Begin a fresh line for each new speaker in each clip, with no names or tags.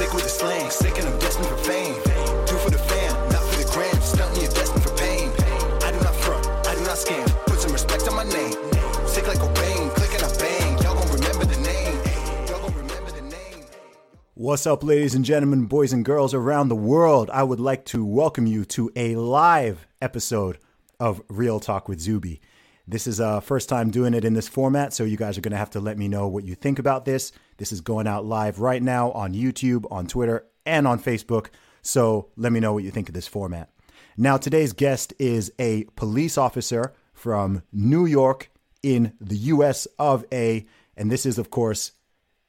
Sick with the slang, sick and I'm destined for fame. Do for the fam, not for the gram, destined for pain. I do not front, I do not scam, put some respect on my name. Sick like click and I bang, y'all gon' remember the name. Y'all gon' remember the name.
What's up, ladies and gentlemen, boys and girls around the world? I would like to welcome you to a live episode of Real Talk with Zuby. This is uh first time doing it in this format, so you guys are going to have to let me know what you think about this. This is going out live right now on YouTube, on Twitter, and on Facebook. So let me know what you think of this format. Now, today's guest is a police officer from New York in the US of A. And this is, of course,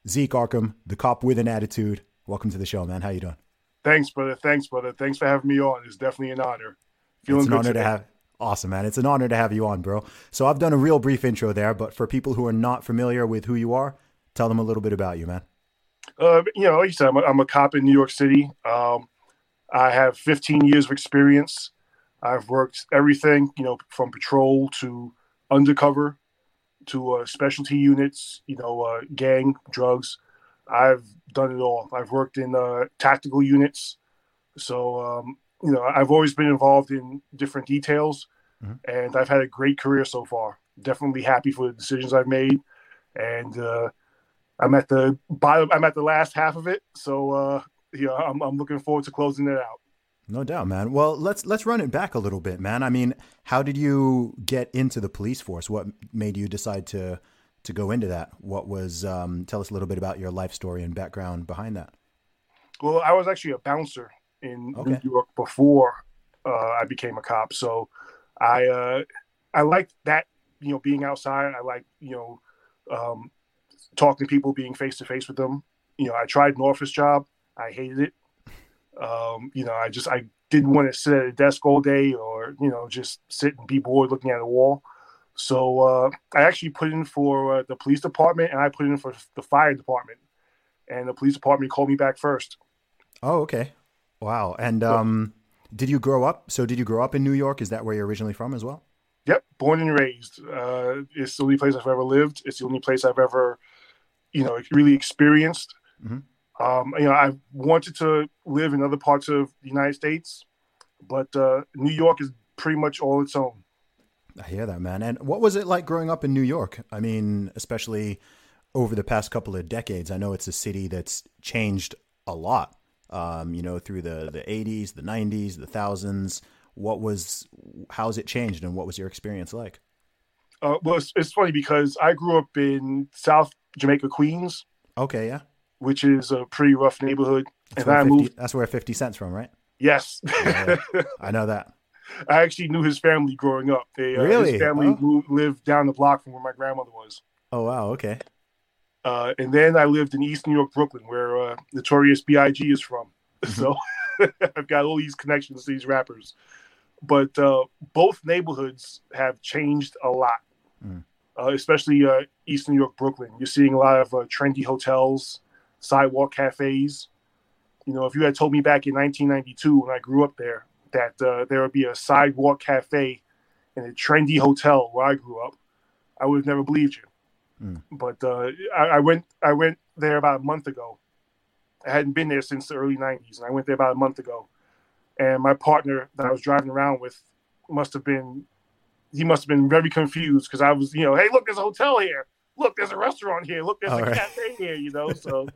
Zeke Arkham, the cop with an attitude. Welcome to the show, man. How you doing?
Thanks, brother. Thanks, brother. Thanks for having me on. It's definitely an honor. Feeling
it's an
good
honor
today.
to have. Awesome, man. It's an honor to have you on, bro. So I've done a real brief intro there, but for people who are not familiar with who you are, tell them a little bit about you, man.
Uh, you know, like you said, I'm a, I'm a cop in New York City. Um, I have 15 years of experience. I've worked everything, you know, from patrol to undercover to uh, specialty units, you know, uh, gang, drugs. I've done it all. I've worked in uh, tactical units. So, um, you know, I've always been involved in different details
Mhm.
and I've had a great career so far. Definitely happy for the decisions I've made. And uh, I'm at the bottom, I'm at the last half of it. So, uh, know, I'm, I'm looking forward to closing it out.
No doubt, man. Well, let's let's run it back a little bit, man. I mean, how did you get into the police force? What made you decide to to go into that? What was um, tell us a little bit about your life story and background behind that.
Well, I was actually a bouncer in
Okay.
New York before uh, I became a cop. So I uh, I liked that, you know, being outside. I like, you know, um, talking to people, being face to face with them. You know, I tried an office job. I hated it. Um, you know, I just I didn't want to sit at a desk all day or you know just sit and be bored looking at a wall. So uh, I actually put in for uh, the police department and I put in for the fire department, and the police department called me back first.
Oh, okay. Wow. And um, did you grow up? So did you grow up in New York? Is that where you're originally from as well?
Yep, born and raised. Uh, it's the only place I've ever lived. It's the only place I've ever, you know, really experienced.
Mhm.
Um, you know, I wanted to live in other parts of the United States, but uh, New York is pretty much all its own.
I hear that, man. And what was it like growing up in New York? I mean, especially over the past couple of decades. I know it's a city that's changed a lot. Um, you know, through the the 80s, the 90s, the thousands. What was how's it changed and what was your experience like?
Uh, well, it's, it's funny because I grew up in South Jamaica, Queens,
Okay, yeah.
which is a pretty rough neighborhood.
That's
and I
where 50,
moved.
that's where 50 Cent's from, right?
Yes,
Yeah. I know that.
I actually knew his family growing up. They, uh,
Really?
His family
Oh.
moved, lived down the block from where my grandmother was.
Oh wow, okay.
Uh, and then I lived in East New York, Brooklyn, where uh, Notorious B.I.G. is from. So I've got all these connections to these rappers. But uh, both neighborhoods have changed a lot,
Mm.
Uh, especially uh, East New York, Brooklyn. You're seeing a lot of uh, trendy hotels, sidewalk cafes. You know, if you had told me back in 1992 when I grew up there that uh, there would be a sidewalk cafe in a trendy hotel where I grew up, I would have never believed you but uh, I, I went I went there about a month ago. I hadn't been there since the early '90s, and I went there about a month ago. And my partner that I was driving around with must have been he must have been very confused because I was you know hey look there's a hotel here look there's a restaurant here look there's
All
a
right.
cafe here you know so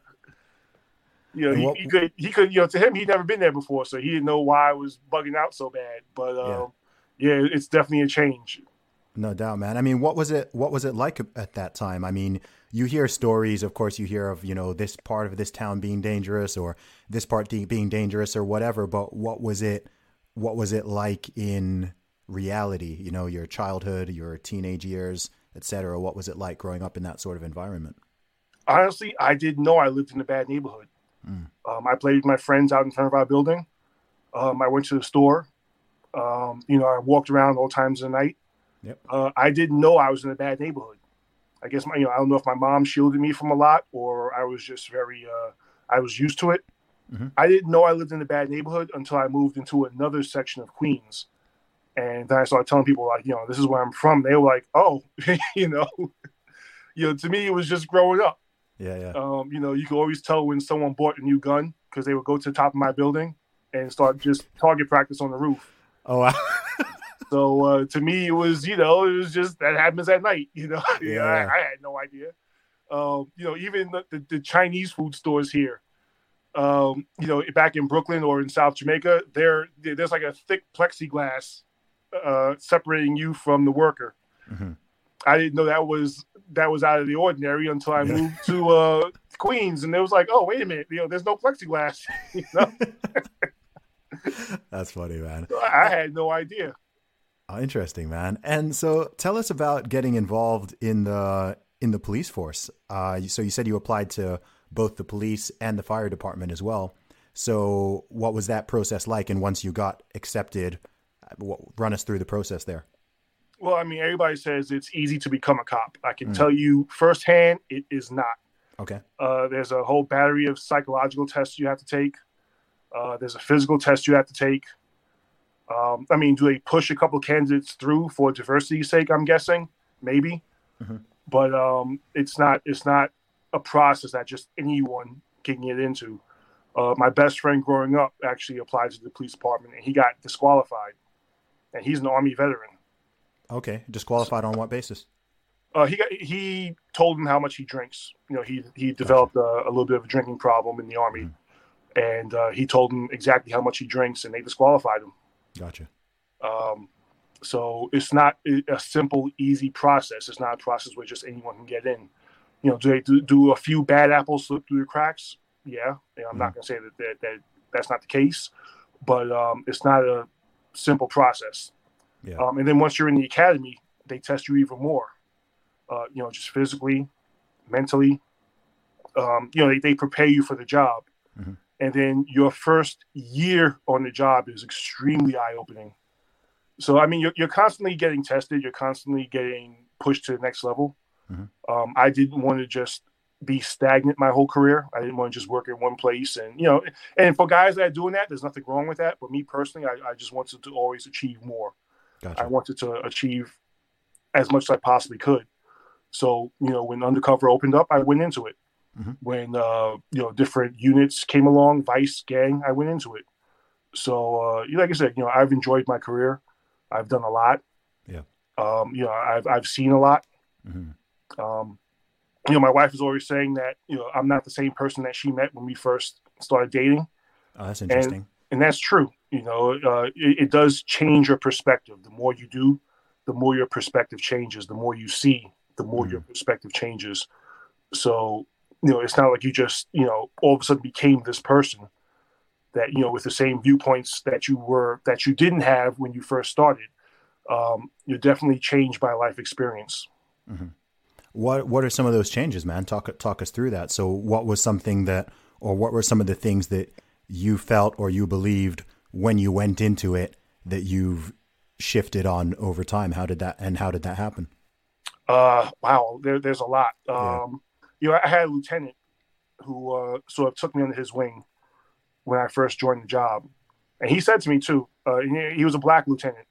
you know he, he could he could you know to him he'd never been there before so he didn't know why I was bugging out so bad but um, yeah it's definitely a change
No doubt, man. I mean, what was it? What was it like at that time? I mean, you hear stories. Of course, you hear of you know this part of this town being dangerous or this part de- being dangerous or whatever. But what was it? What was it like in reality? You know, your childhood, your teenage years, etc. What was it like growing up in that sort of environment?
Honestly, I didn't know I lived in a bad neighborhood.
Mm.
Um, I played with my friends out in front of our building. Um, I went to the store. Um, you know, I walked around all times of the night.
Yep.
Uh, I didn't know I was in a bad neighborhood. I guess my, you know, I don't know if my mom shielded me from a lot or I was just very, uh, I was used to it.
Mhm.
I didn't know I lived in a bad neighborhood until I moved into another section of Queens. And then I started telling people like, you know, this is where I'm from. They were like, oh, you know, you know, to me, it was just growing up.
Yeah, yeah.
Um, you know, you could always tell when someone bought a new gun because they would go to the top of my building and start just target practice on the roof.
Oh, wow.
So uh, to me, it was you know it was just that happens at night. You know,
Yeah,
I. I had no idea. Um, you know, even the, the, the Chinese food stores here, um, you know, back in Brooklyn or in South Jamaica, there there's like a thick plexiglass uh, separating you from the worker.
Mhm.
I didn't know that was that was out of the ordinary until I
Yeah.
moved to uh, Queens, and it was like, oh wait a minute, you know, there's no plexiglass. you know?
That's funny, man.
I had no idea.
Oh, interesting, man. And so, tell us about getting involved in the in the police force. Uh, so you said you applied to both the police and the fire department as well. So, what was that process like? And once you got accepted, run us through the process there.
Well, I mean, everybody says it's easy to become a cop. I can tell you firsthand, it is not.
Okay.
Uh, there's a whole battery of psychological tests you have to take. Uh, there's a physical test you have to take. Um, I mean, do they push a couple candidates through for diversity's sake? I'm guessing, maybe,
Mhm.
but um, it's not. It's not a process that just anyone can get into. Uh, my best friend growing up actually applied to the police department, and he got disqualified. And he's an army veteran.
Okay. Disqualified on what basis?
Uh, he got, he told him how much he drinks. You know, he he developed a, a little bit of a drinking problem in the army, and uh, he told him exactly how much he drinks, and they disqualified him.
Gotcha.
Um, so it's not a simple, easy process. It's not a process where just anyone can get in. You know, do they do, do a few bad apples slip through the cracks? Yeah, You know, I'm not going to say that, that that that's not the case, but um, it's not a simple process.
Yeah.
Um, and then once you're in the academy, they test you even more. Uh, you know, just physically, mentally. Um, you know, they, they prepare you for the job.
Mhm.
And then your first year on the job is extremely eye opening. So, I mean, you're, you're constantly getting tested, you're constantly getting pushed to the next level.
Mhm.
Um, I didn't want to just be stagnant my whole career. I didn't want to just work in one place. And, you know, and for guys that are doing that, there's nothing wrong with that. But me personally, I, I just wanted to always achieve more. I wanted to achieve as much as I possibly could. So, you know, when Undercover opened up, I went into it.
Mhm.
When, uh, you know, different units came along, Vice, Gang, I went into it. So, uh, like I said, you know, I've enjoyed my career. I've done a lot.
Yeah.
Um, you know, I've, I've seen a lot.
Mhm.
Um, you know, my wife is always saying that, you know, I'm not the same person that she met when we first started dating
Oh, that's interesting.
and that's true. You know, uh, it, it does change your perspective. The more you do, the more your perspective changes. The more you see, the more your perspective changes. So, you know, it's not like you just, you know, all of a sudden became this person that, you know, with the same viewpoints that you were, that you didn't have when you first started. Um, you're definitely changed by life experience.
What What are some of those changes, man? Talk Talk us through that. So, what was something that, or what were some of the things that you felt or you believed when you went into it that you've shifted on over time? How did that and how did that happen?
Uh, wow, there, there's a lot.
Yeah.
Um, you know, I had a lieutenant who uh, sort of took me under his wing when I first joined the job, and he said to me too. Uh, he, he was a black lieutenant,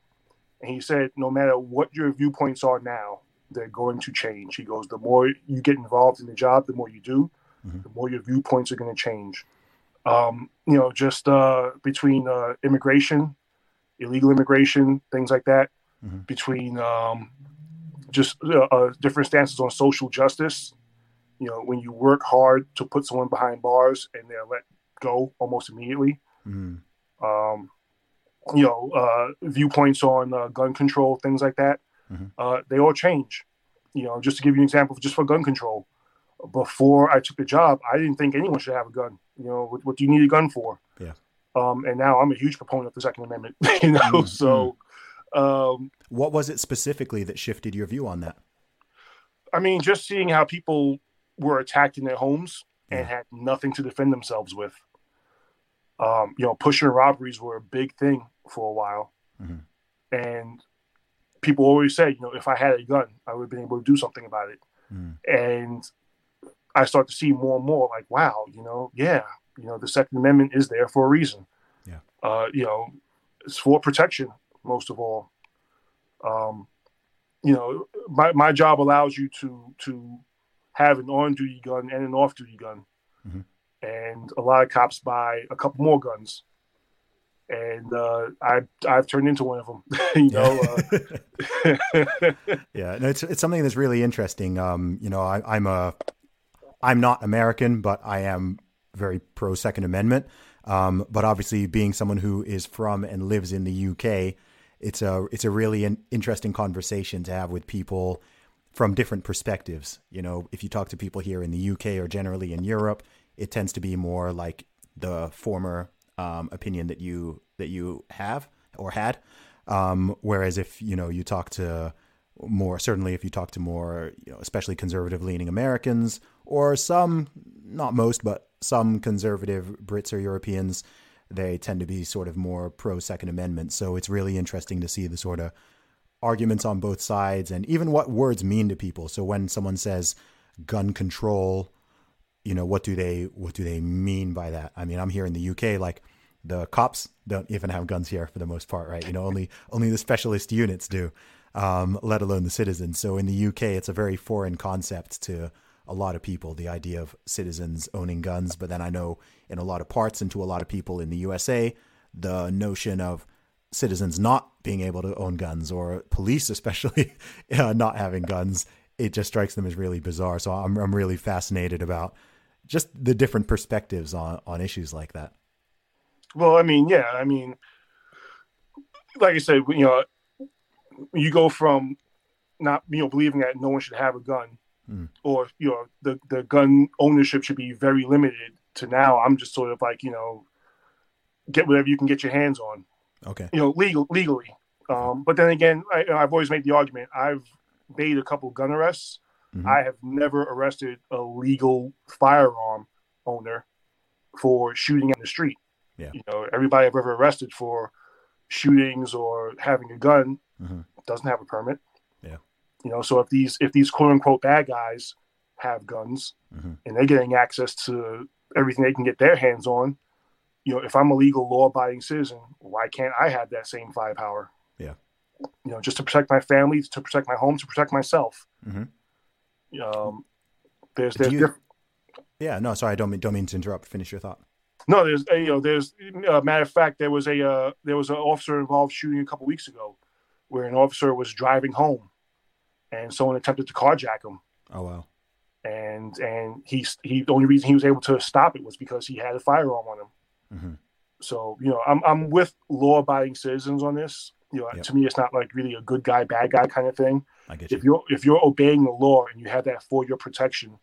and he said, "No matter what your viewpoints are now, they're going to change." He goes, "The more you get involved in the job, the more you do,
Mhm.
the more your viewpoints are going to change." Um, you know, just uh, between uh, immigration, illegal immigration, things like that,
Mhm.
between um, just uh, uh, different stances on social justice. You know, when you work hard to put someone behind bars and they're let go almost immediately.
Mm,
Um, you know, uh, viewpoints on uh, gun control, things like that.
Mhm.
Uh, they all change. You know, just to give you an example, just for gun control. Before I took the job, I didn't think anyone should have a gun. You know, what, what do you need a gun for?
Yeah.
Um, and now I'm a huge proponent of the Second Amendment. You know,
Mm,
so um,
What was it specifically that shifted your view on that?
I mean, just seeing how people were attacked in their homes and had nothing to defend themselves with. Um, you know, push-in robberies were a big thing for a while,
Mhm.
and people always say, you know, if I had a gun, I would have been able to do something about it.
Mm.
And I start to see more and more, like, wow, you know, yeah, you know, the Second Amendment is there for a reason.
Yeah.
Uh, you know, it's for protection most of all. Um, you know, my, my job allows you to to have an on duty gun and an off duty gun.
Mhm.
And a lot of cops buy a couple more guns. And uh, I I've turned into one of them. you know, uh,
Yeah, no, it's it's something that's really interesting. Um, you know, I, I'm a I'm not American, but I am very pro Second Amendment. Um, but obviously, being someone who is from and lives in the UK, it's a it's a really an interesting conversation to have with people from different perspectives. You know, if you talk to people here in the UK or generally in Europe, it tends to be more like the former um, opinion that you that you have or had. Um, whereas if you know you talk to more certainly if you talk to more you know especially conservative leaning Americans or some not most but some conservative Brits or Europeans they tend to be sort of more pro second amendment so it's really interesting to see the sort of arguments on both sides and even what words mean to people so when someone says gun control you know what do they what do they mean by that? I mean i'm here in the uk like the cops don't even have guns here for the most part right? You know only only the specialist units do um, let alone the citizens. So in the uk it's a very foreign concept to a lot of people the idea of citizens owning guns. But then i know in a lot of parts and to a lot of people in the usa the notion of citizens not being able to own guns or police especially uh, not having guns it just strikes them as really bizarre. So i'm, I'm really fascinated about just the different perspectives on, on issues like that
Well, I mean, yeah, I mean, like I said, you know, you go from not you know believing that no one should have a gun,
Mm.
or you know the the gun ownership should be very limited, to now I'm just sort of like you know, get whatever you can get your hands on,
okay
you know, legal legally. Um, but then again, I, I've always made the argument. I've made a couple gun arrests.
Mhm.
I have never arrested a legal firearm owner for shooting in the street.
Yeah.
You know, everybody I've ever arrested for shootings or having a gun
Mhm.
doesn't have a permit.
Yeah.
You know, so if these if these quote unquote bad guys have guns
Mhm.
and they're getting access to everything they can get their hands on, you know, if I'm a legal law abiding citizen, why can't I have that same firepower?
Yeah.
You know, just to protect my family, to protect my home, to protect myself.
Mhm.
Um, there's there's
you-
diff-
yeah no sorry i don't mean don't mean to interrupt. Finish your thought.
No there's you know there's uh, matter of fact there was a uh, there was an officer involved shooting a couple weeks ago where an officer was driving home and someone attempted to carjack him.
Oh wow.
And and he's he the only reason he was able to stop it was because he had a firearm on him.
Mhm.
so you know i'm i'm with law abiding citizens on this. You know
Yep.
to me it's not like really a good guy bad guy kind of thing
i get you
if you're if you're obeying the law and you have that for your protection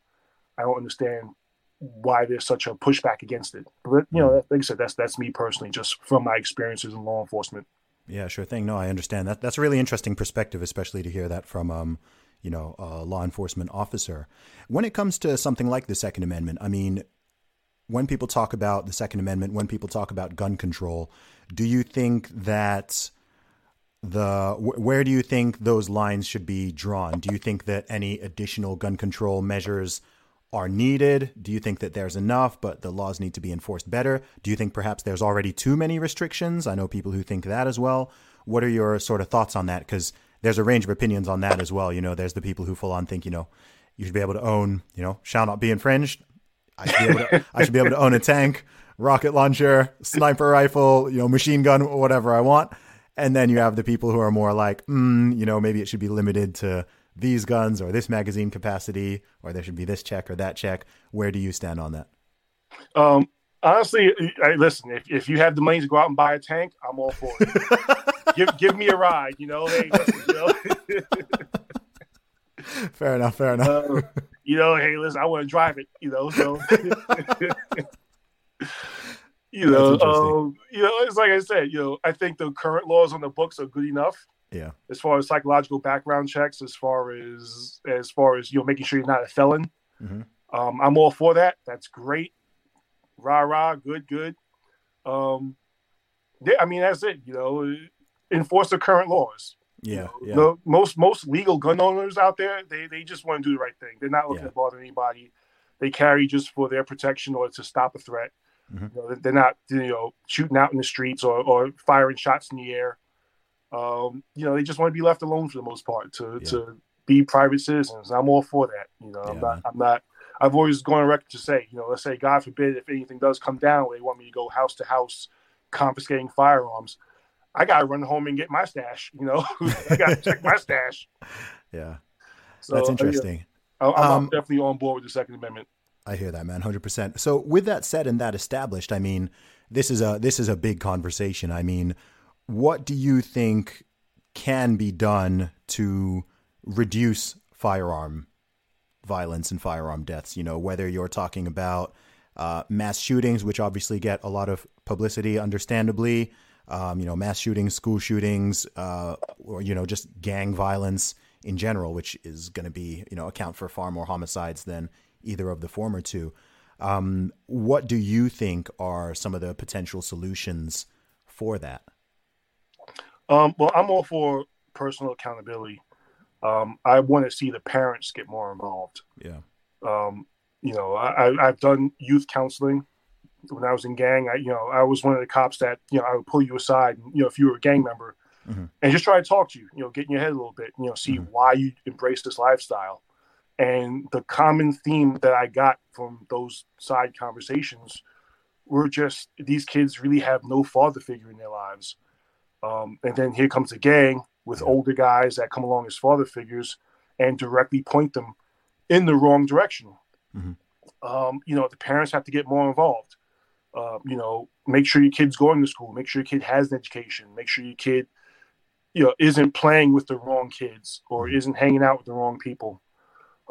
i don't understand why there's such a pushback against it but you know like i said that's that's me personally just from my experiences in law enforcement
Yeah, sure thing. No, I understand that. That's a really interesting perspective, especially to hear that from, um, you know, a law enforcement officer. When it comes to something like the Second Amendment, I mean, when people talk about the Second Amendment, when people talk about gun control, do you think that the wh- where do you think those lines should be drawn? Do you think that any additional gun control measures are needed? Do you think that there's enough, but the laws need to be enforced better? Do you think perhaps there's already too many restrictions? I know people who think that as well. What are your sort of thoughts on that? Because there's a range of opinions on that as well. You know, there's the people who full on think, you know, you should be able to own, you know, shall not be infringed. I should be able to, I should be able to own a tank, rocket launcher, sniper rifle, you know, machine gun, whatever I want. And then you have the people who are more like, mm, you know, maybe it should be limited to these guns or this magazine capacity, or there should be this check or that check. Where do you stand on that?
um honestly I, listen if, if you have the money to go out and buy a tank i'm all for it give give me a ride you know hey listen, you know
Fair enough. Fair enough.
uh, you know, hey, listen, I want to drive it, you know, so You know, um, you know, it's like I said, you know, I think the current laws on the books are good enough.
Yeah.
As far as psychological background checks, as far as as far as you know, making sure you're not a felon.
Mm-hmm.
Um, I'm all for that. That's great. Rah rah, good, good. Um, yeah, I mean that's it. You know, enforce the current laws.
Yeah,
You know,
yeah.
the- most most legal gun owners out there, they they just want to do the right thing. They're not looking
Yeah.
to bother anybody. They carry just for their protection or to stop a threat.
Mhm.
You know, they're not you know shooting out in the streets or, or firing shots in the air. Um, you know, they just want to be left alone for the most part to
Yeah.
to be private citizens. I'm all for that. You know, I'm not.
Man.
I'm not. I've always gone on record to say, you know, let's say God forbid if anything does come down, where they want me to go house to house confiscating firearms. I gotta run home and get my stash. You know, I gotta check my stash.
Yeah.
So,
That's
uh, yeah,
interesting.
I- I'm, I'm
Um,
definitely on board with the Second Amendment.
I hear that, man, hundred percent. So, with that said and that established, I mean, this is a this is a big conversation. I mean, what do you think can be done to reduce firearm violence and firearm deaths? You know, whether you're talking about uh, mass shootings, which obviously get a lot of publicity, understandably. Um, you know, mass shootings, school shootings, uh, or you know, just gang violence in general, which is going to be you know account for far more homicides than either of the former two. Um, what do you think are some of the potential solutions for that?
Um, well, I'm all for personal accountability. Um, I want to see the parents get more involved.
Yeah.
Um, you know, I, I've done youth counseling when I was in gang. I, you know, I was one of the cops that you know I would pull you aside. And, you know, if you were a gang member,
Mhm.
and just try to talk to you. You know, get in your head a little bit. You know, see
Mhm.
why you embrace this lifestyle. And the common theme that I got from those side conversations were just these kids really have no father figure in their lives. Um, and then here comes a gang with older guys that come along as father figures and directly point them in the wrong direction.
Mhm.
Um, you know, the parents have to get more involved. Uh, you know, make sure your kid's going to school. Make sure your kid has an education. Make sure your kid, you know, isn't playing with the wrong kids or
Mhm.
isn't hanging out with the wrong people.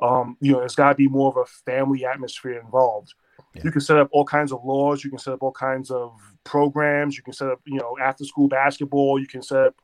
Um, you know, it's got to be more of a family atmosphere involved.
Yeah.
You can set up all kinds of laws. You can set up all kinds of programs. You can set up, you know, after school basketball. You can set up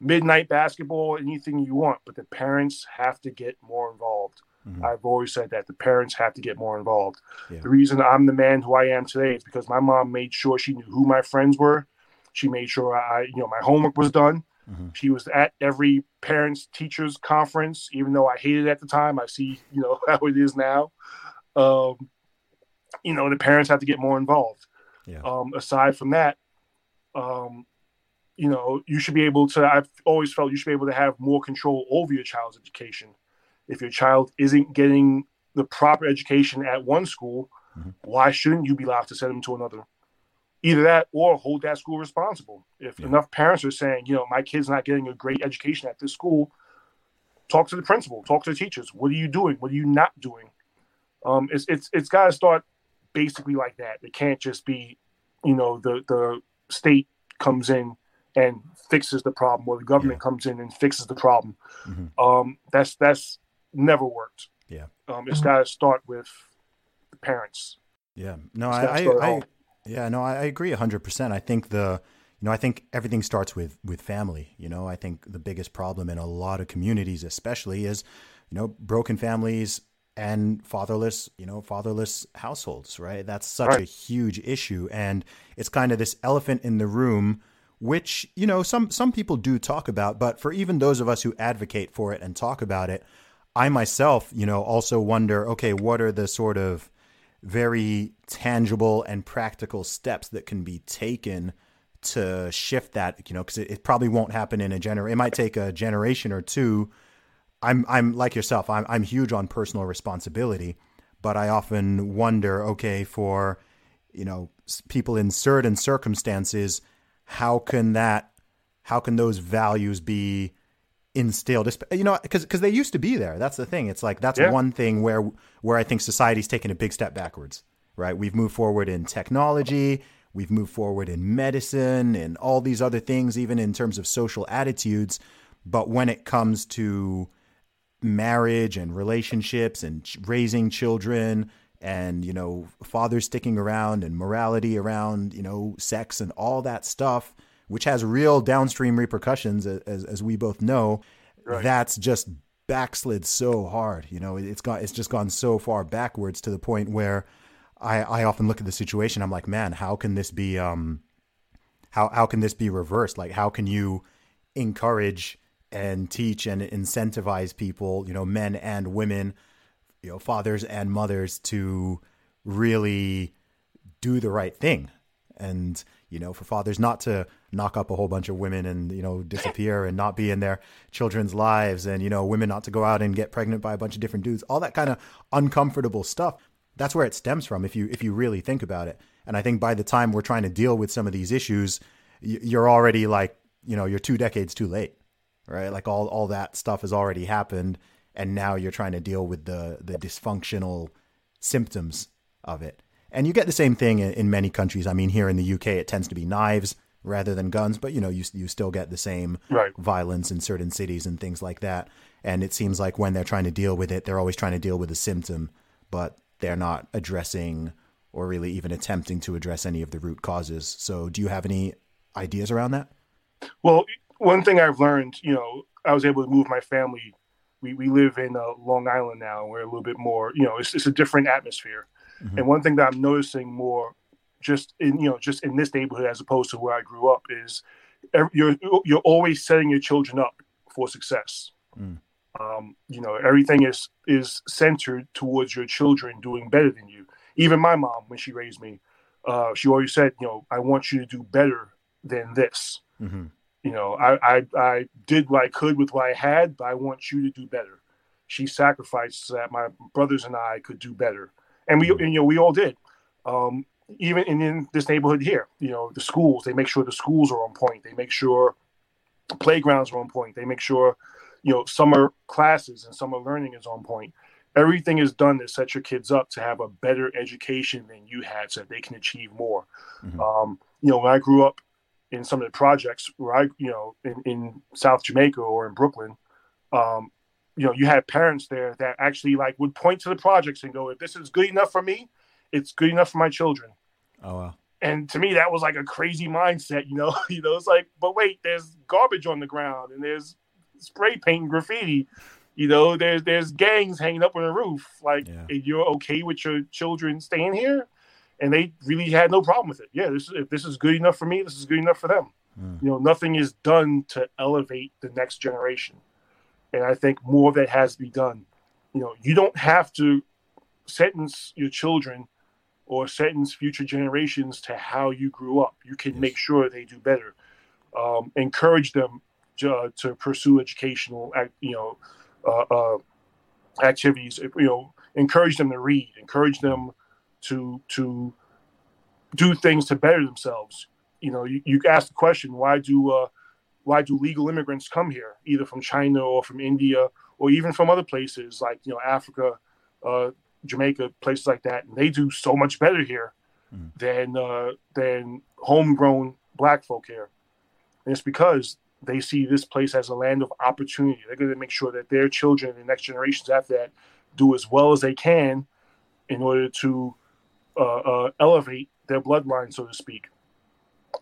midnight basketball, anything you want. But the parents have to get more involved.
Mhm.
I've always said that the parents have to get more involved.
Yeah.
The reason I'm the man who I am today is because my mom made sure she knew who my friends were. She made sure I, you know, my homework was done.
Mhm.
She was at every parents teachers conference, even though I hated it at the time. I see, you know, how it is now. Um, you know, the parents have to get more involved.
Yeah.
Um, aside from that, um, you know, you should be able to. I've always felt you should be able to have more control over your child's education. If your child isn't getting the proper education at one school,
Mhm.
why shouldn't you be allowed to send them to another? Either that or hold that school responsible. If
Yeah.
enough parents are saying, you know, my kid's not getting a great education at this school, talk to the principal, talk to the teachers. What are you doing? What are you not doing? Um, it's it's it's got to start basically like that. It can't just be, you know, the the state comes in and fixes the problem, or the government
Yeah.
comes in and fixes the problem.
Mhm.
Um, that's that's never worked.
Yeah.
Um, it's got to start with the parents.
Yeah. No, I, I, I. yeah, no, I, I agree hundred percent. I think the, you know, I think everything starts with with family. You know, I think the biggest problem in a lot of communities, especially, is, you know, broken families and fatherless, you know, fatherless households. Right. That's such
Right.
a huge issue, and it's kind of this elephant in the room. Which you know some some people do talk about, but for even those of us who advocate for it and talk about it, I myself, you know, also wonder, okay, what are the sort of very tangible and practical steps that can be taken to shift that, you know, because it, it probably won't happen in a gener. It might take a generation or two. I'm I'm like yourself. I'm I'm huge on personal responsibility, but I often wonder, okay, for you know people in certain circumstances, how can that, how can those values be instilled you know because because they used to be there. That's the thing. It's like that's
Yeah.
one thing where where i think society's taken a big step backwards right? We've moved forward in technology we've moved forward in medicine and all these other things even in terms of social attitudes. But when it comes to marriage and relationships and raising children and you know fathers sticking around and morality around you know sex and all that stuff which has real downstream repercussions as, as we both know right. that's just backslid so hard you know? It's got it's just gone so far backwards to the point where i i often look at the situation i'm like man how can this be um how how can this be reversed? Like how can you encourage and teach and incentivize people you know men and women you know fathers and mothers to really do the right thing? And you know for fathers not to knock up a whole bunch of women and you know disappear and not be in their children's lives and you know women not to go out and get pregnant by a bunch of different dudes all that kind of uncomfortable stuff that's where it stems from if you if you really think about it and i think by the time we're trying to deal with some of these issues you're already like you know you're two decades too late right like all all that stuff has already happened and now you're trying to deal with the the dysfunctional symptoms of it. And you get the same thing in, in many countries. I mean, here in the UK, it tends to be knives rather than guns, but you know, you you still get the same
right.
violence in certain cities and things like that. And it seems like when they're trying to deal with it, they're always trying to deal with a symptom, but they're not addressing or really even attempting to address any of the root causes. So, do you have any ideas around that?
Well, one thing I've learned, you know, I was able to move my family we, we live in uh, Long Island now. And we're a little bit more, you know, it's, it's a different atmosphere. Mm-hmm. And one thing that I'm noticing more, just in you know, just in this neighborhood as opposed to where I grew up, is you're you're always setting your children up for success. Mm. Um, you know, everything is is centered towards your children doing better than you. Even my mom, when she raised me, uh, she always said, you know, I want you to do better than this. Mm-hmm you know, I, I, I did what I could with what I had, but I want you to do better. She sacrificed so that my brothers and I could do better, and we, mm-hmm. and, you know, we all did. Um, even in, in this neighborhood here, you know, the schools, they make sure the schools are on point. They make sure playgrounds are on point. They make sure, you know, summer classes and summer learning is on point. Everything is done to set your kids up to have a better education than you had, so that they can achieve more. Mm-hmm. Um, you know, when I grew up, in some of the projects where I, you know, in, in South Jamaica or in Brooklyn, um, you know, you had parents there that actually like would point to the projects and go, if this is good enough for me, it's good enough for my children.
Oh wow.
And to me, that was like a crazy mindset, you know. you know, it's like, but wait, there's garbage on the ground and there's spray paint and graffiti. You know, there's there's gangs hanging up on the roof. Like, yeah. you're okay with your children staying here? and they really had no problem with it. Yeah, this if this is good enough for me, this is good enough for them. Mm. You know, nothing is done to elevate the next generation, and I think more of that has to be done. You know, you don't have to sentence your children or sentence future generations to how you grew up. You can yes. make sure they do better. Um, encourage them to, uh, to, pursue educational, you know, uh, uh, activities. You know, encourage them to read. Encourage them to to do things to better themselves. You know, you, you ask the question, why do uh, why do legal immigrants come here, either from China or from India or even from other places like you know Africa, uh, Jamaica, places like that, and they do so much better here mm. than uh, than homegrown Black folk here. And it's because they see this place as a land of opportunity. They're going to make sure that their children and the next generations after that do as well as they can in order to uh, uh, elevate their bloodline, so to speak.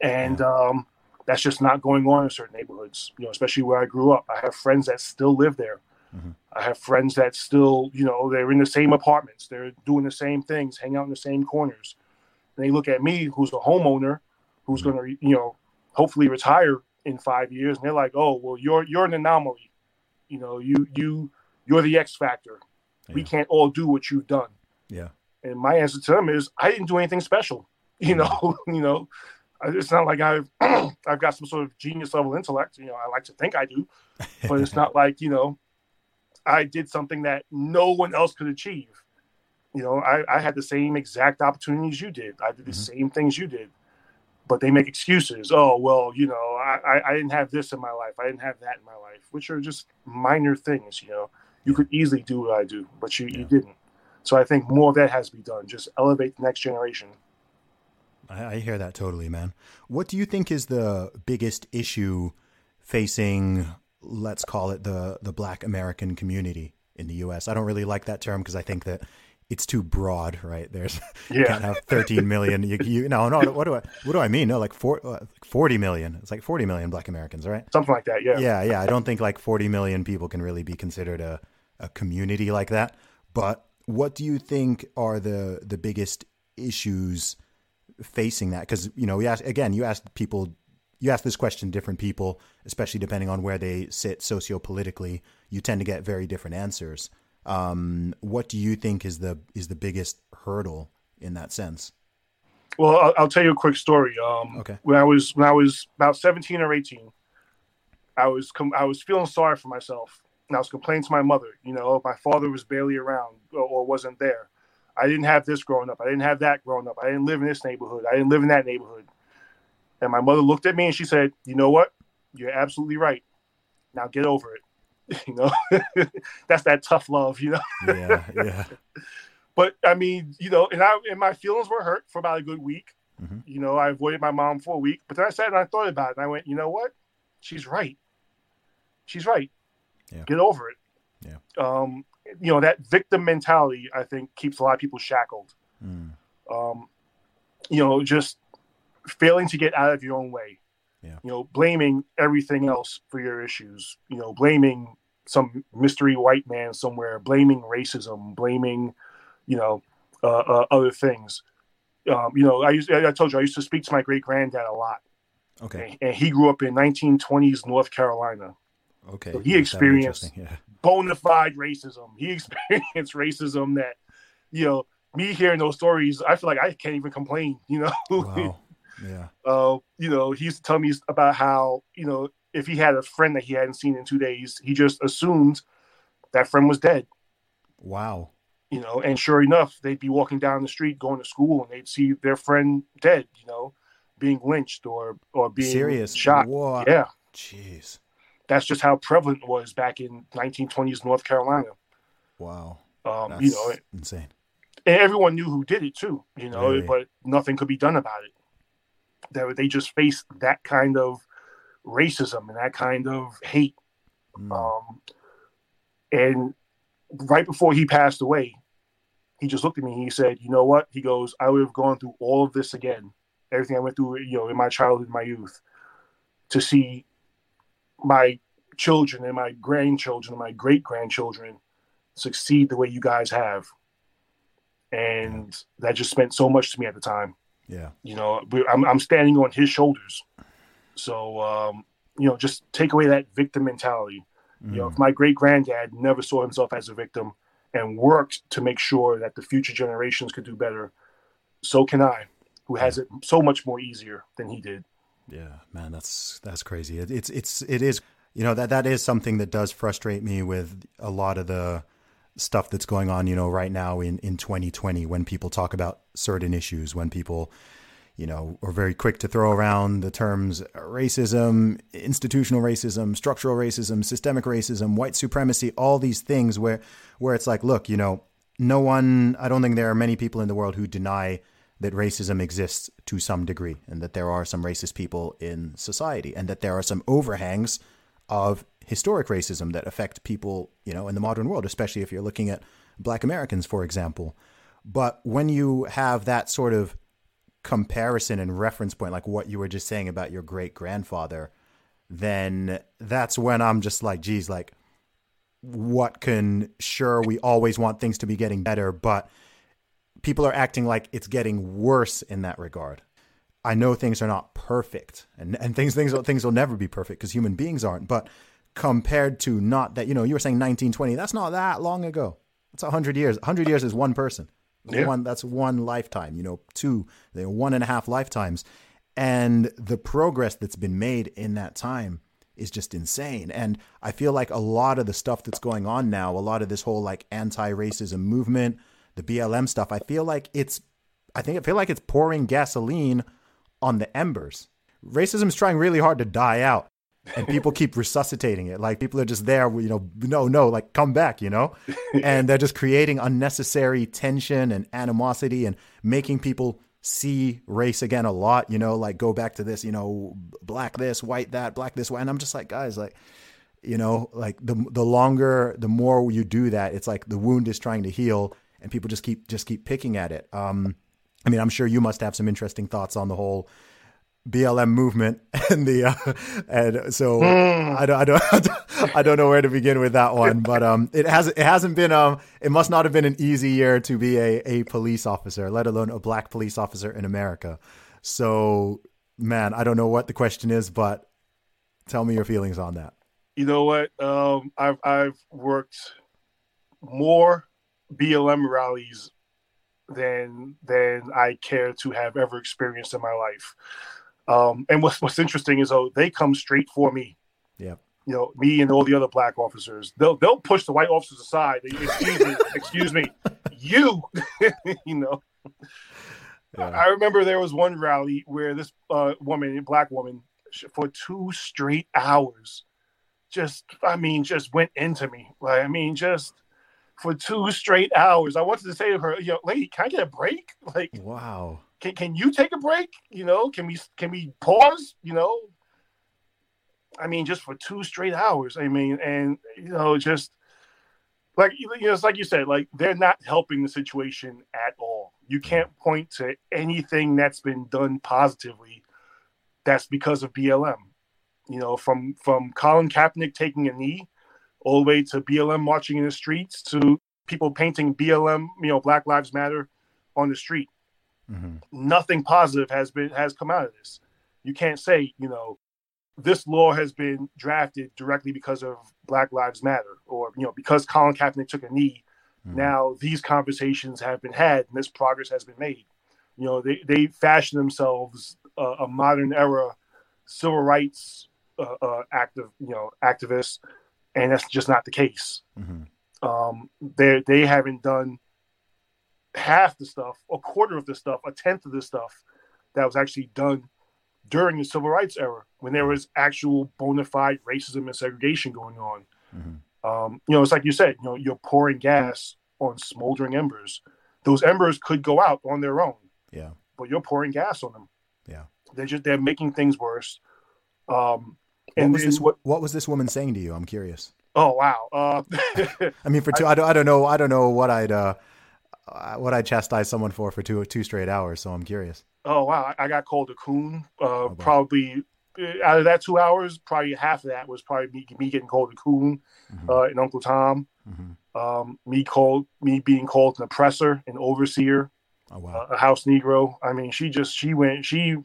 And um, that's just not going on in certain neighborhoods, you know, especially where I grew up. I have friends that still live there. Mm-hmm. I have friends that still, you know, they're in the same apartments. They're doing the same things, hang out in the same corners. And they look at me, who's a homeowner, who's mm-hmm. going to, you know, hopefully retire in five years, and they're like, "Oh, well, you're you're an anomaly. You know, you you you're the X factor. Yeah. We can't all do what you've done."
Yeah.
And my answer to them is, I didn't do anything special. You know, you know, it's not like I've I've got some sort of genius level intellect. You know, I like to think I do, but it's not like you know, I did something that no one else could achieve. You know, I, I had the same exact opportunities you did. I did the mm-hmm. same things you did, but they make excuses. Oh well, you know, I, I didn't have this in my life. I didn't have that in my life, which are just minor things. You know, you could easily do what I do, but you, yeah. you didn't. So I think more of that has to be done. Just elevate the next generation.
I, I hear that totally, man. What do you think is the biggest issue facing, let's call it the the Black American community in the U.S.? I don't really like that term because I think that it's too broad, right? There's
Yeah.
you can't have 13 million. You, you no, no. What do I what do I mean? No, like four, uh, 40 million. It's like 40 million Black Americans, right?
Something like that. Yeah.
Yeah, yeah. I don't think like 40 million people can really be considered a, a community like that. But what do you think are the the biggest issues facing that? Because you know, we asked again. You asked people. You ask this question to different people, especially depending on where they sit sociopolitically. You tend to get very different answers. Um, what do you think is the is the biggest hurdle in that sense?
Well, I'll, I'll tell you a quick story. Um,
Okay.
When I was when I was about seventeen or eighteen, I was com- I was feeling sorry for myself, and I was complaining to my mother. You know, my father was barely around or, or wasn't there. I didn't have this growing up. I didn't have that growing up. I didn't live in this neighborhood. I didn't live in that neighborhood. And my mother looked at me and she said, "You know what? You're absolutely right. Now get over it." You know, that's that tough love. You know.
Yeah, yeah,
But I mean, you know, and I and my feelings were hurt for about a good week.
Mhm.
You know, I avoided my mom for a week, but then I sat and I thought about it, and I went, you know what? She's right. She's right.
Yeah.
Get over it.
Yeah.
Um, you know, that victim mentality, I think, keeps a lot of people shackled.
Mm,
Um, you know, just failing to get out of your own way.
Yeah.
You know, blaming everything else for your issues. You know, blaming some mystery white man somewhere, blaming racism, blaming, you know, uh, uh, other things. Um, you know, I used I told you I used to speak to my great granddad a lot,
okay,
and, and he grew up in 1920s North Carolina.
okay.
So he experienced-
Yeah.
Bona fide racism. He experienced racism that, you know, me hearing those stories, I feel like I can't even complain. You know,
Wow. Yeah.
uh, you know, he used to tell me about how, you know, if he had a friend that he hadn't seen in two days, he just assumed that friend was dead,
Wow.
you know, and sure enough, they'd be walking down the street going to school and they'd see their friend dead, you know, being lynched or, or being
Serious.
shot.
What?
Yeah.
Jeez.
That's just how prevalent it was back in 1920s North Carolina.
Wow.
Um,
That's
you know,
insane.
and everyone knew who did it too, you know,
Really?
but nothing could be done about it. They, they just faced that kind of racism and that kind of hate.
Mm.
Um, and right before he passed away, he just looked at me and he said, "You know what?" He goes, "I would have gone through all of this again, everything I went through, you know, in my childhood, my youth, to see my children and my grandchildren and my great grandchildren succeed the way you guys have." And that just meant so much to me at the time
yeah.
you know we- I'm, I'm standing on his shoulders so um, you know just take away that victim mentality you know
Mm.
if my great granddad never saw himself as a victim and worked to make sure that the future generations could do better so can i who has it so much more easier than he did
Yeah, man, that's that's crazy. It, it's it's it is you know that that is something that does frustrate me with a lot of the stuff that's going on. You know, right now in in 2020, when people talk about certain issues, when people you know are very quick to throw around the terms racism, institutional racism, structural racism, systemic racism, white supremacy, all these things where where it's like, look, you know, no one. I don't think there are many people in the world who deny that racism exists to some degree and that there are some racist people in society and that there are some overhangs of historic racism that affect people, you know, in the modern world, especially if you're looking at black Americans, for example. But when you have that sort of comparison and reference point, like what you were just saying about your great grandfather, then that's when I'm just like, geez, like, what can, sure, we always want things to be getting better, but people are acting like it's getting worse in that regard. I know things are not perfect, and and things things things will never be perfect because human beings aren't. But compared to not that, you know, you were saying 1920. That's not that long ago. That's hundred years. hundred years is one person.
Yeah.
One that's one lifetime. You know, two, they're one and a half lifetimes, and the progress that's been made in that time is just insane. And I feel like a lot of the stuff that's going on now, a lot of this whole like anti-racism movement, the BLM stuff, I feel like it's I think I feel like it's pouring gasoline on the embers. Racism is trying really hard to die out. And people keep resuscitating it. Like people are just there, you know, no, no, like come back, you know? And they're just creating unnecessary tension and animosity and making people see race again a lot, you know, like go back to this, you know, black this, white that, black this, white. And I'm just like, guys, like, you know, like the the longer, the more you do that, it's like the wound is trying to heal, and people just keep just keep picking at it. Um, I mean, I'm sure you must have some interesting thoughts on the whole BLM movement and the uh, and so mm. I, don't, I don't I don't know where to begin with that one, but um, it has it hasn't been um it must not have been an easy year to be a a police officer, let alone a black police officer in America. So man, I don't know what the question is, but tell me your feelings on that.
You know what? Um, I've I've worked more BLM rallies than than I care to have ever experienced in my life. Um, and what's what's interesting is though they come straight for me.
Yeah.
You know, me and all the other black officers. They'll they'll push the white officers aside. Excuse me, excuse me, you. you know. Yeah. I remember there was one rally where this uh, woman, black woman, for two straight hours, just I mean, just went into me. Like I mean, just for two straight hours. I wanted to say to her, "Yo, lady, can I get a break?" Like,
wow
can, can you take a break? You know, can we can we pause? You know, I mean, just for two straight hours. I mean, and you know, just like you know, it's like you said, like they're not helping the situation at all. You can't point to anything that's been done positively. That's because of BLM. You know, from from Colin Kaepernick taking a knee, all the way to BLM marching in the streets, to people painting BLM, you know, Black Lives Matter on the street Mm-hmm. Nothing positive has been has come out of this. You can't say, you know, this law has been drafted directly because of Black Lives Matter, or you know, because Colin Kaepernick took a knee. Mm-hmm. Now these conversations have been had, and this progress has been made. You know, they they fashion themselves uh, a modern era civil rights uh, uh, active, you know, activists, and that's just not the case. Mm-hmm. Um, they they haven't done half the stuff, a quarter of the stuff, a tenth of the stuff that was actually done during the civil rights era when there was actual bona fide racism and segregation going on. Mm-hmm. Um, you know, it's like you said, you know, you're pouring gas on smoldering embers. Those embers could go out on their own.
Yeah.
But you're pouring gas on them.
Yeah.
They're just they're making things worse. Um,
and what was, this, what, what was this woman saying to you? I'm curious.
Oh wow. Uh,
I mean, for two, I, I, don't, I don't know, I don't know what I'd, uh, uh, what I chastise someone for for two two straight hours. So I'm curious.
Oh wow, I got called a coon. Uh, oh, probably uh, out of that two hours, probably half of that was probably me, me getting called a coon mm-hmm. uh, and Uncle Tom. Mm-hmm. Um, me called me being called an oppressor, an overseer, oh, wow. uh, a house Negro. I mean, she just she went she.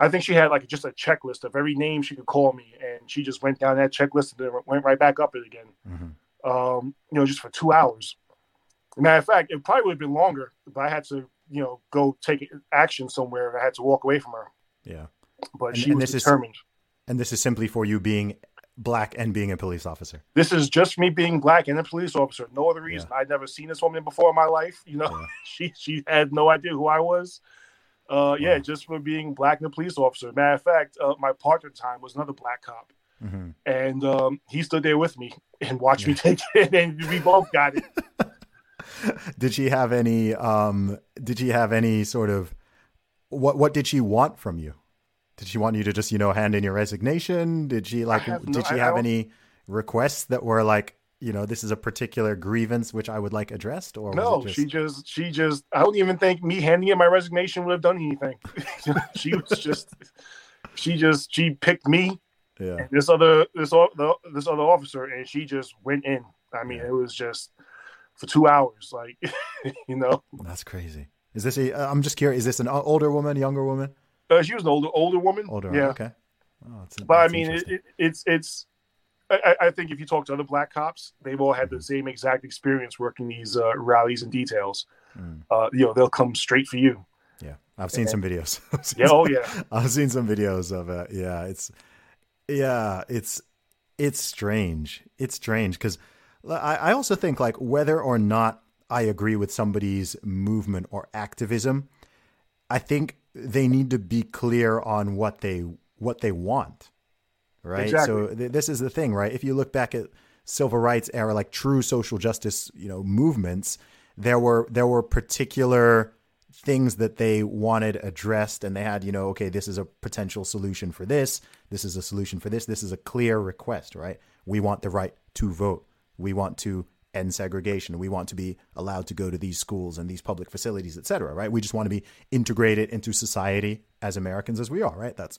I think she had like just a checklist of every name she could call me, and she just went down that checklist and then went right back up it again. Mm-hmm. Um, you know, just for two hours. Matter of fact, it probably would have been longer, but I had to, you know, go take action somewhere. And I had to walk away from her.
Yeah,
but and, she and was determined. Is,
and this is simply for you being black and being a police officer.
This is just me being black and a police officer. No other reason. Yeah. I'd never seen this woman before in my life. You know, yeah. she she had no idea who I was. Uh, yeah, wow. just for being black and a police officer. Matter of fact, uh, my partner time was another black cop. Mm-hmm. And um, he stood there with me and watched yeah. me take it, and we both got it.
did she have any um did she have any sort of what what did she want from you? Did she want you to just you know hand in your resignation? Did she like did no, she have any requests that were like you know this is a particular grievance which i would like addressed or
no just... she just she just i don't even think me handing in my resignation would have done anything. She was just she just she picked me
yeah.
this other this this other officer and she just went in. I mean yeah. it was just for two hours. Like, you know,
that's crazy. Is this a? I'm just curious. Is this an older woman, younger woman?
Uh, she was an older older woman.
Older.
Yeah.
Okay.
Oh, but I mean, it, it, it's it's. I, I, think if you talk to other black cops, they've all had the mm-hmm. same exact experience working these uh, rallies and details. Mm. Uh, you know, they'll come straight for you.
Yeah, I've seen and, some videos.
seen yeah, oh yeah,
I've seen some videos of it. Yeah, it's yeah, it's it's strange. It's strange because I also think like whether or not I agree with somebody's movement or activism, I think they need to be clear on what they what they want. Right?
Exactly.
So th- this is the thing, right? If you look back at civil rights era like true social justice, you know, movements, there were there were particular things that they wanted addressed and they had, you know, okay, this is a potential solution for this, this is a solution for this, this is a clear request, right? We want the right to vote we want to end segregation. We want to be allowed to go to these schools and these public facilities, et cetera, right? We just want to be integrated into society as Americans as we are, right? That's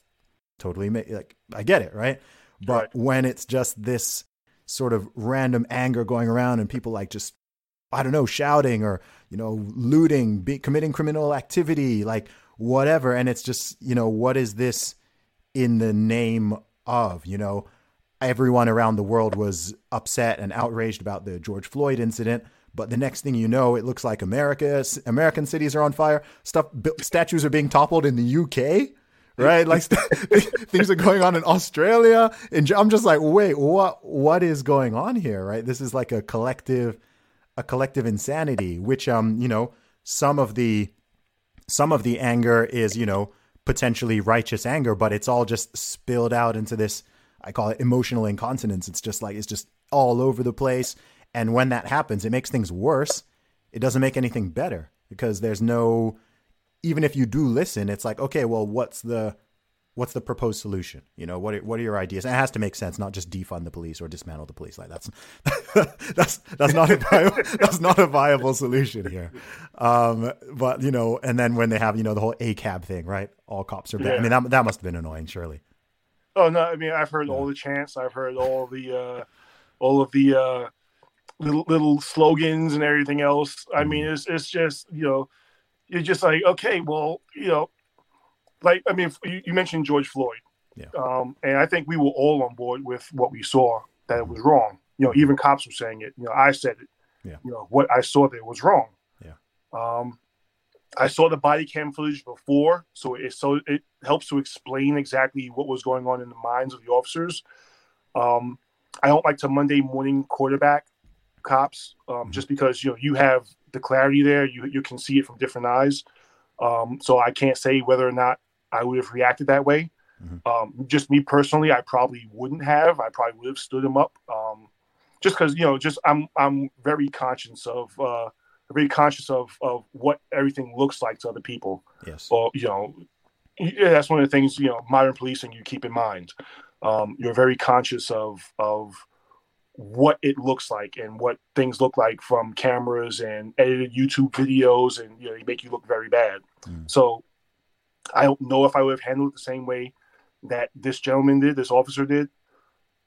totally like I get it, right? But right. when it's just this sort of random anger going around and people like just I don't know, shouting or you know, looting, be, committing criminal activity, like whatever, and it's just you know, what is this in the name of? You know, everyone around the world was upset and outraged about the George Floyd incident. But the next thing you know, it looks like America, American cities are on fire. Stuff, statues are being toppled in the UK right? Like things are going on in Australia, and I'm just like, wait, what? What is going on here? Right? This is like a collective, a collective insanity. Which, um, you know, some of the, some of the anger is, you know, potentially righteous anger, but it's all just spilled out into this. I call it emotional incontinence. It's just like it's just all over the place, and when that happens, it makes things worse. It doesn't make anything better because there's no even if you do listen, it's like, okay, well, what's the what's the proposed solution? You know, what are, what are your ideas? And it has to make sense, not just defund the police or dismantle the police. Like that's that's that's not a viable, that's not a viable solution here. Um, but you know, and then when they have you know the whole ACAB thing, right? All cops are bad. Yeah. I mean, that that must have been annoying, surely.
Oh no, I mean, I've heard all the chants. I've heard all the uh, all of the uh, little little slogans and everything else. I mean, mm-hmm. it's it's just you know you're just like, okay, well, you know, like I mean, you, you mentioned George Floyd, yeah. um, and I think we were all on board with what we saw that it was wrong. You know, even cops were saying it. You know, I said it. Yeah. You know, what I saw there was wrong.
Yeah.
Um, I saw the body cam footage before, so it so it helps to explain exactly what was going on in the minds of the officers. Um, I don't like to Monday morning quarterback cops um, mm-hmm. just because you know you have the clarity there. You you can see it from different eyes. Um, so I can't say whether or not I would have reacted that way. Mm-hmm. Um, just me personally, I probably wouldn't have. I probably would have stood him up. Um, just because you know, just I'm I'm very conscious of uh, very conscious of of what everything looks like to other people.
Yes.
Or you know, yeah, that's one of the things you know modern policing you keep in mind. Um, you're very conscious of of what it looks like and what things look like from cameras and edited YouTube videos, and you know, they make you look very bad. Mm. So I don't know if I would have handled it the same way that this gentleman did, this officer did.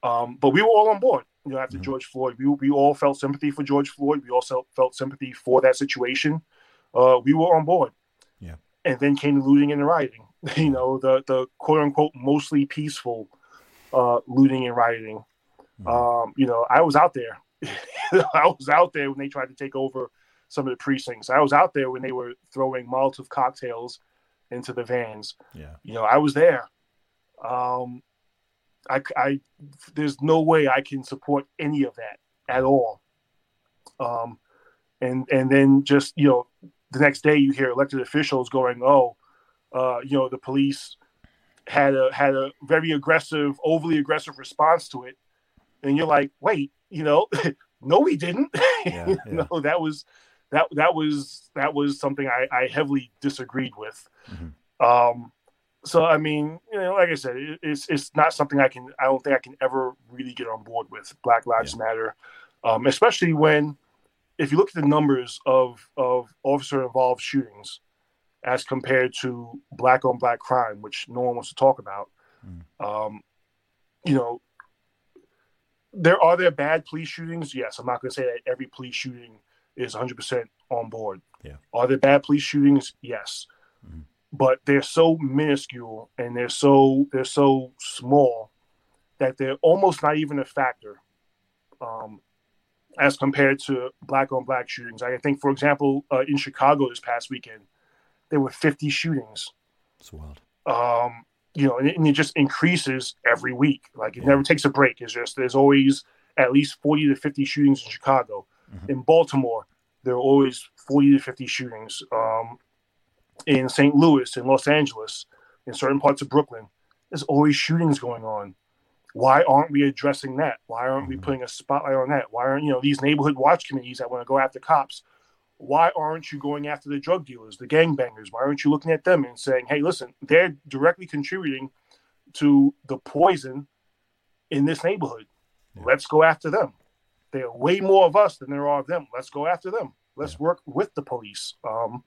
Um, but we were all on board. You know, after mm. George Floyd, we we all felt sympathy for George Floyd. We also felt sympathy for that situation. Uh, we were on board.
Yeah.
And then came the looting and the rioting. you know, the the quote unquote mostly peaceful uh, looting and rioting Mm-hmm. Um, you know, I was out there. I was out there when they tried to take over some of the precincts. I was out there when they were throwing Molotov cocktails into the vans.
Yeah.
You know, I was there. Um, I, I, there's no way I can support any of that at all. Um, and and then just you know, the next day you hear elected officials going, "Oh, uh, you know, the police had a had a very aggressive, overly aggressive response to it." and you're like, wait, you know, no, we didn't. Yeah, yeah. no, that was that that was that was something I, I heavily disagreed with. Mm-hmm. Um, so I mean, you know, like I said, it, it's it's not something I can. I don't think I can ever really get on board with. Black Lives yeah. Matter, um, especially when, if you look at the numbers of of officer involved shootings, as compared to black on black crime, which no one wants to talk about. Mm. Um, you know, there are there bad police shootings. Yes, I'm not going to say that every police shooting is 100 percent on board.
Yeah.
Are there bad police shootings? Yes, mm-hmm. But they're so minuscule and they're so they're so small that they're almost not even a factor. Um, as compared to black on black shootings, I think, for example, uh, in Chicago this past weekend, there were 50 shootings.
It's wild.
Um, you know, and it, and it, just increases every week. Like it yeah. never takes a break. It's just there's always at least 40 to 50 shootings in Chicago. Mm-hmm. In Baltimore, there are always 40 to 50 shootings. Um, in St. Louis, in Los Angeles, in certain parts of Brooklyn, there's always shootings going on. Why aren't we addressing that? Why aren't mm-hmm. we putting a spotlight on that? Why aren't you know these neighborhood watch committees that want to go after cops? why aren't you going after the drug dealers, the gangbangers? Why aren't you looking at them and saying, hey, listen, they're directly contributing to the poison in this neighborhood. Yeah. Let's go after them. there are way more of us than there are of them. Let's go after them. Let's work with the police. Um,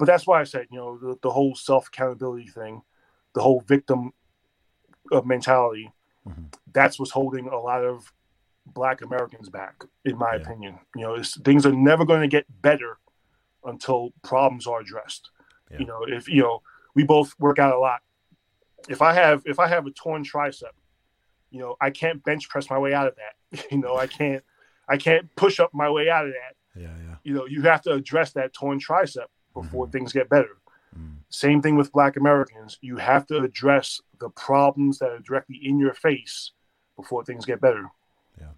but that's why I said, you know, the, the whole self accountability thing, the whole victim uh, mentality,
mm-hmm.
that's what's holding a lot of Black Americans back, in my yeah. opinion. You know, things are never going to get better until problems are addressed. Yeah. You know, if you know, we both work out a lot. If I have if I have a torn tricep, you know, I can't bench press my way out of that. you know, I can't I can't push up my way out of that.
Yeah, yeah.
You know, you have to address that torn tricep before mm-hmm. things get better. Mm. Same thing with Black Americans. You have to address the problems that are directly in your face before things get better.
Yeah.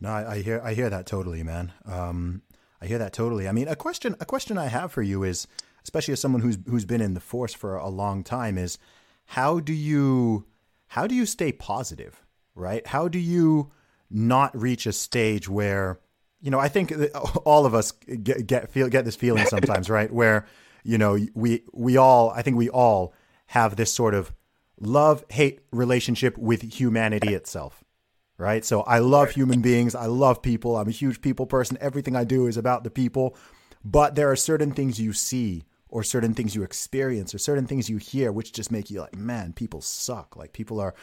No, I, I hear I hear that totally, man. Um, I hear that totally. I mean, a question a question I have for you is, especially as someone who's who's been in the force for a long time, is how do you how do you stay positive, right? How do you not reach a stage where you know, I think all of us get, get feel get this feeling sometimes, right? Where you know we we all I think we all have this sort of love hate relationship with humanity itself, right? So I love human beings, I love people, I'm a huge people person. Everything I do is about the people, but there are certain things you see or certain things you experience or certain things you hear which just make you like, man, people suck. Like people are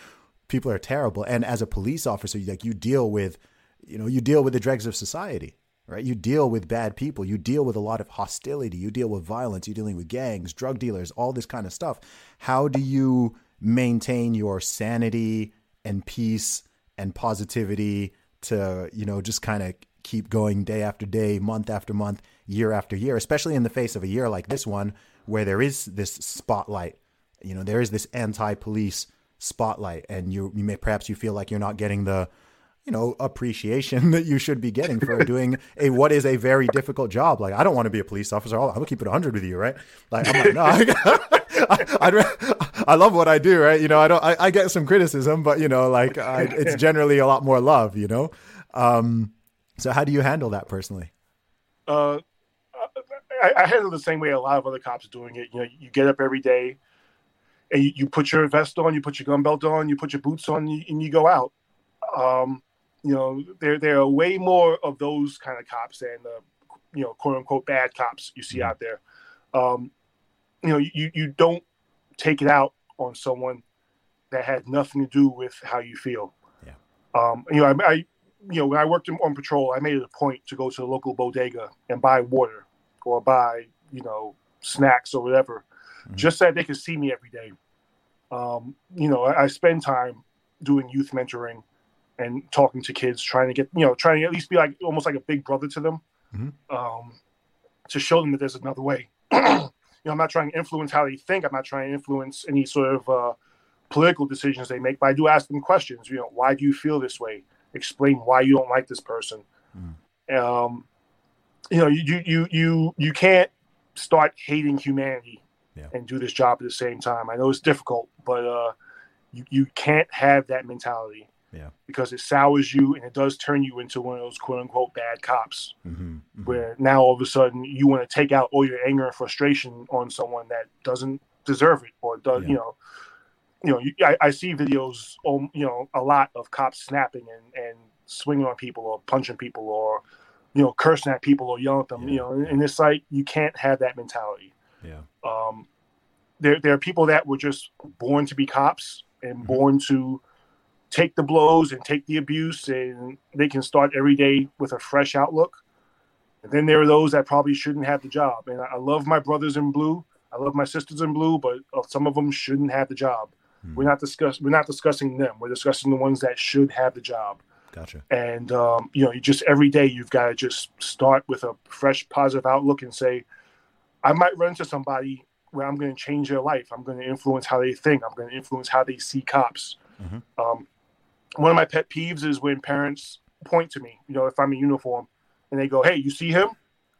people are terrible. And as a police officer, like you deal with you know, you deal with the dregs of society, right? You deal with bad people. You deal with a lot of hostility. You deal with violence. You're dealing with gangs, drug dealers, all this kind of stuff. How do you maintain your sanity and peace and positivity to, you know, just kind of keep going day after day, month after month, year after year, especially in the face of a year like this one where there is this spotlight, you know, there is this anti-police spotlight and you you may perhaps you feel like you're not getting the you know appreciation that you should be getting for doing a what is a very difficult job. Like I don't want to be a police officer. I'm gonna keep it 100 with you, right? Like I'm like no. I, I, I, love what I do, right? You know, I don't. I, I get some criticism, but you know, like I, it's generally a lot more love. You know, um, so how do you handle that personally?
Uh, I, I handle the same way a lot of other cops are doing it. You know, you get up every day, and you, you put your vest on, you put your gun belt on, you put your boots on, and you, and you go out. Um, you know, there there are way more of those kind of cops than the you know quote unquote bad cops you see mm-hmm. out there. Um, you know, you you don't take it out on someone that had nothing to do with how you feel.
Yeah.
Um, you know, I, I you know when I worked on patrol, I made it a point to go to the local bodega and buy water or buy you know snacks or whatever, mm-hmm. just so that they could see me every day. Um, you know, I, I spend time doing youth mentoring and talking to kids, trying to get you know, trying to at least be like almost like a big brother to them,
mm-hmm.
um, to show them that there's another way. you know, I'm not trying to influence how they think. I'm not trying to influence any sort of uh, political decisions they make, but I do ask them questions. You know, why do you feel this way? Explain why you don't like this person.
Mm.
Um, you know, you you you you can't start hating humanity
yeah.
and do this job at the same time. I know it's difficult, but uh, you you can't have that mentality.
Yeah.
Because it sours you and it does turn you into one of those quote unquote bad cops.
Mm-hmm. Mm-hmm.
Where now all of a sudden you want to take out all your anger and frustration on someone that doesn't deserve it or does, yeah. you know, you know, I, I see videos, um, you know, a lot of cops snapping and, and swinging on people or punching people or, you know, cursing at people or yelling at them,
yeah.
you know, and it's like you can't have that mentality.
Yeah.
Um, there, there are people that were just born to be cops and mm-hmm. born to take the blows and take the abuse and they can start every day with a fresh outlook. And then there are those that probably shouldn't have the job. And I love my brothers in blue. I love my sisters in blue, but uh, some of them shouldn't have the job. Mm. We're not discuss we're not discussing them. We're discussing the ones that should have the job.
Gotcha.
And um, you know, you just every day you've got to just start with a fresh, positive outlook and say, I might run into somebody where I'm going to change their life. I'm going to influence how they think. I'm going to influence how they see cops.
Mm-hmm.
Um, one of my pet peeves is when parents point to me, you know, if I'm in uniform and they go, Hey, you see him?